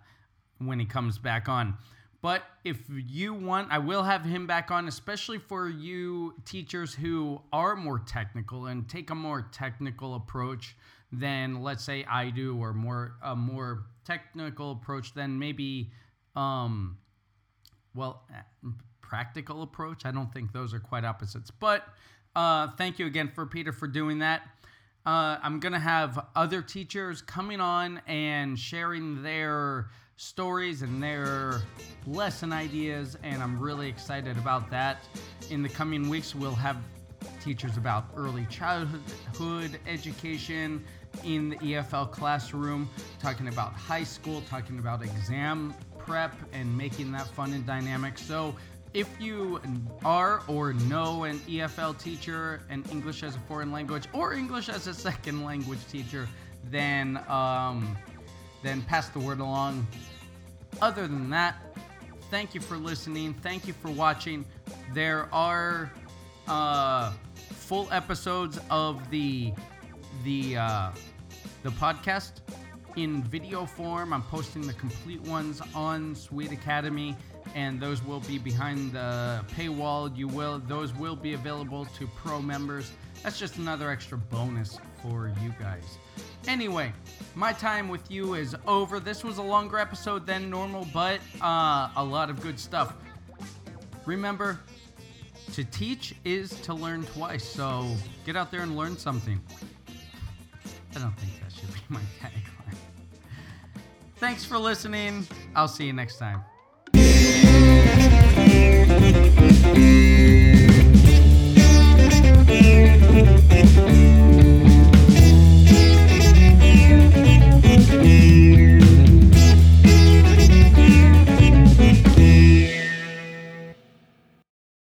when he comes back on. But if you want, I will have him back on, especially for you teachers who are more technical and take a more technical approach than, let's say, I do, or more a more technical approach than maybe, um, well, practical approach. I don't think those are quite opposites. But uh, thank you again for Peter for doing that. Uh, I'm gonna have other teachers coming on and sharing their stories and their lesson ideas, and I'm really excited about that. In the coming weeks, we'll have teachers about early childhood education in the EFL classroom, talking about high school, talking about exam prep, and making that fun and dynamic. So, if you are or know an EFL teacher, an English as a foreign language, or English as a second language teacher, then um, then pass the word along. Other than that, thank you for listening. Thank you for watching. There are uh, full episodes of the the uh, the podcast in video form. I'm posting the complete ones on Sweet Academy, and those will be behind the paywall. You will those will be available to pro members. That's just another extra bonus for you guys. Anyway, my time with you is over. This was a longer episode than normal, but uh, a lot of good stuff. Remember, to teach is to learn twice, so get out there and learn something. I don't think that should be my tagline. Thanks for listening. I'll see you next time.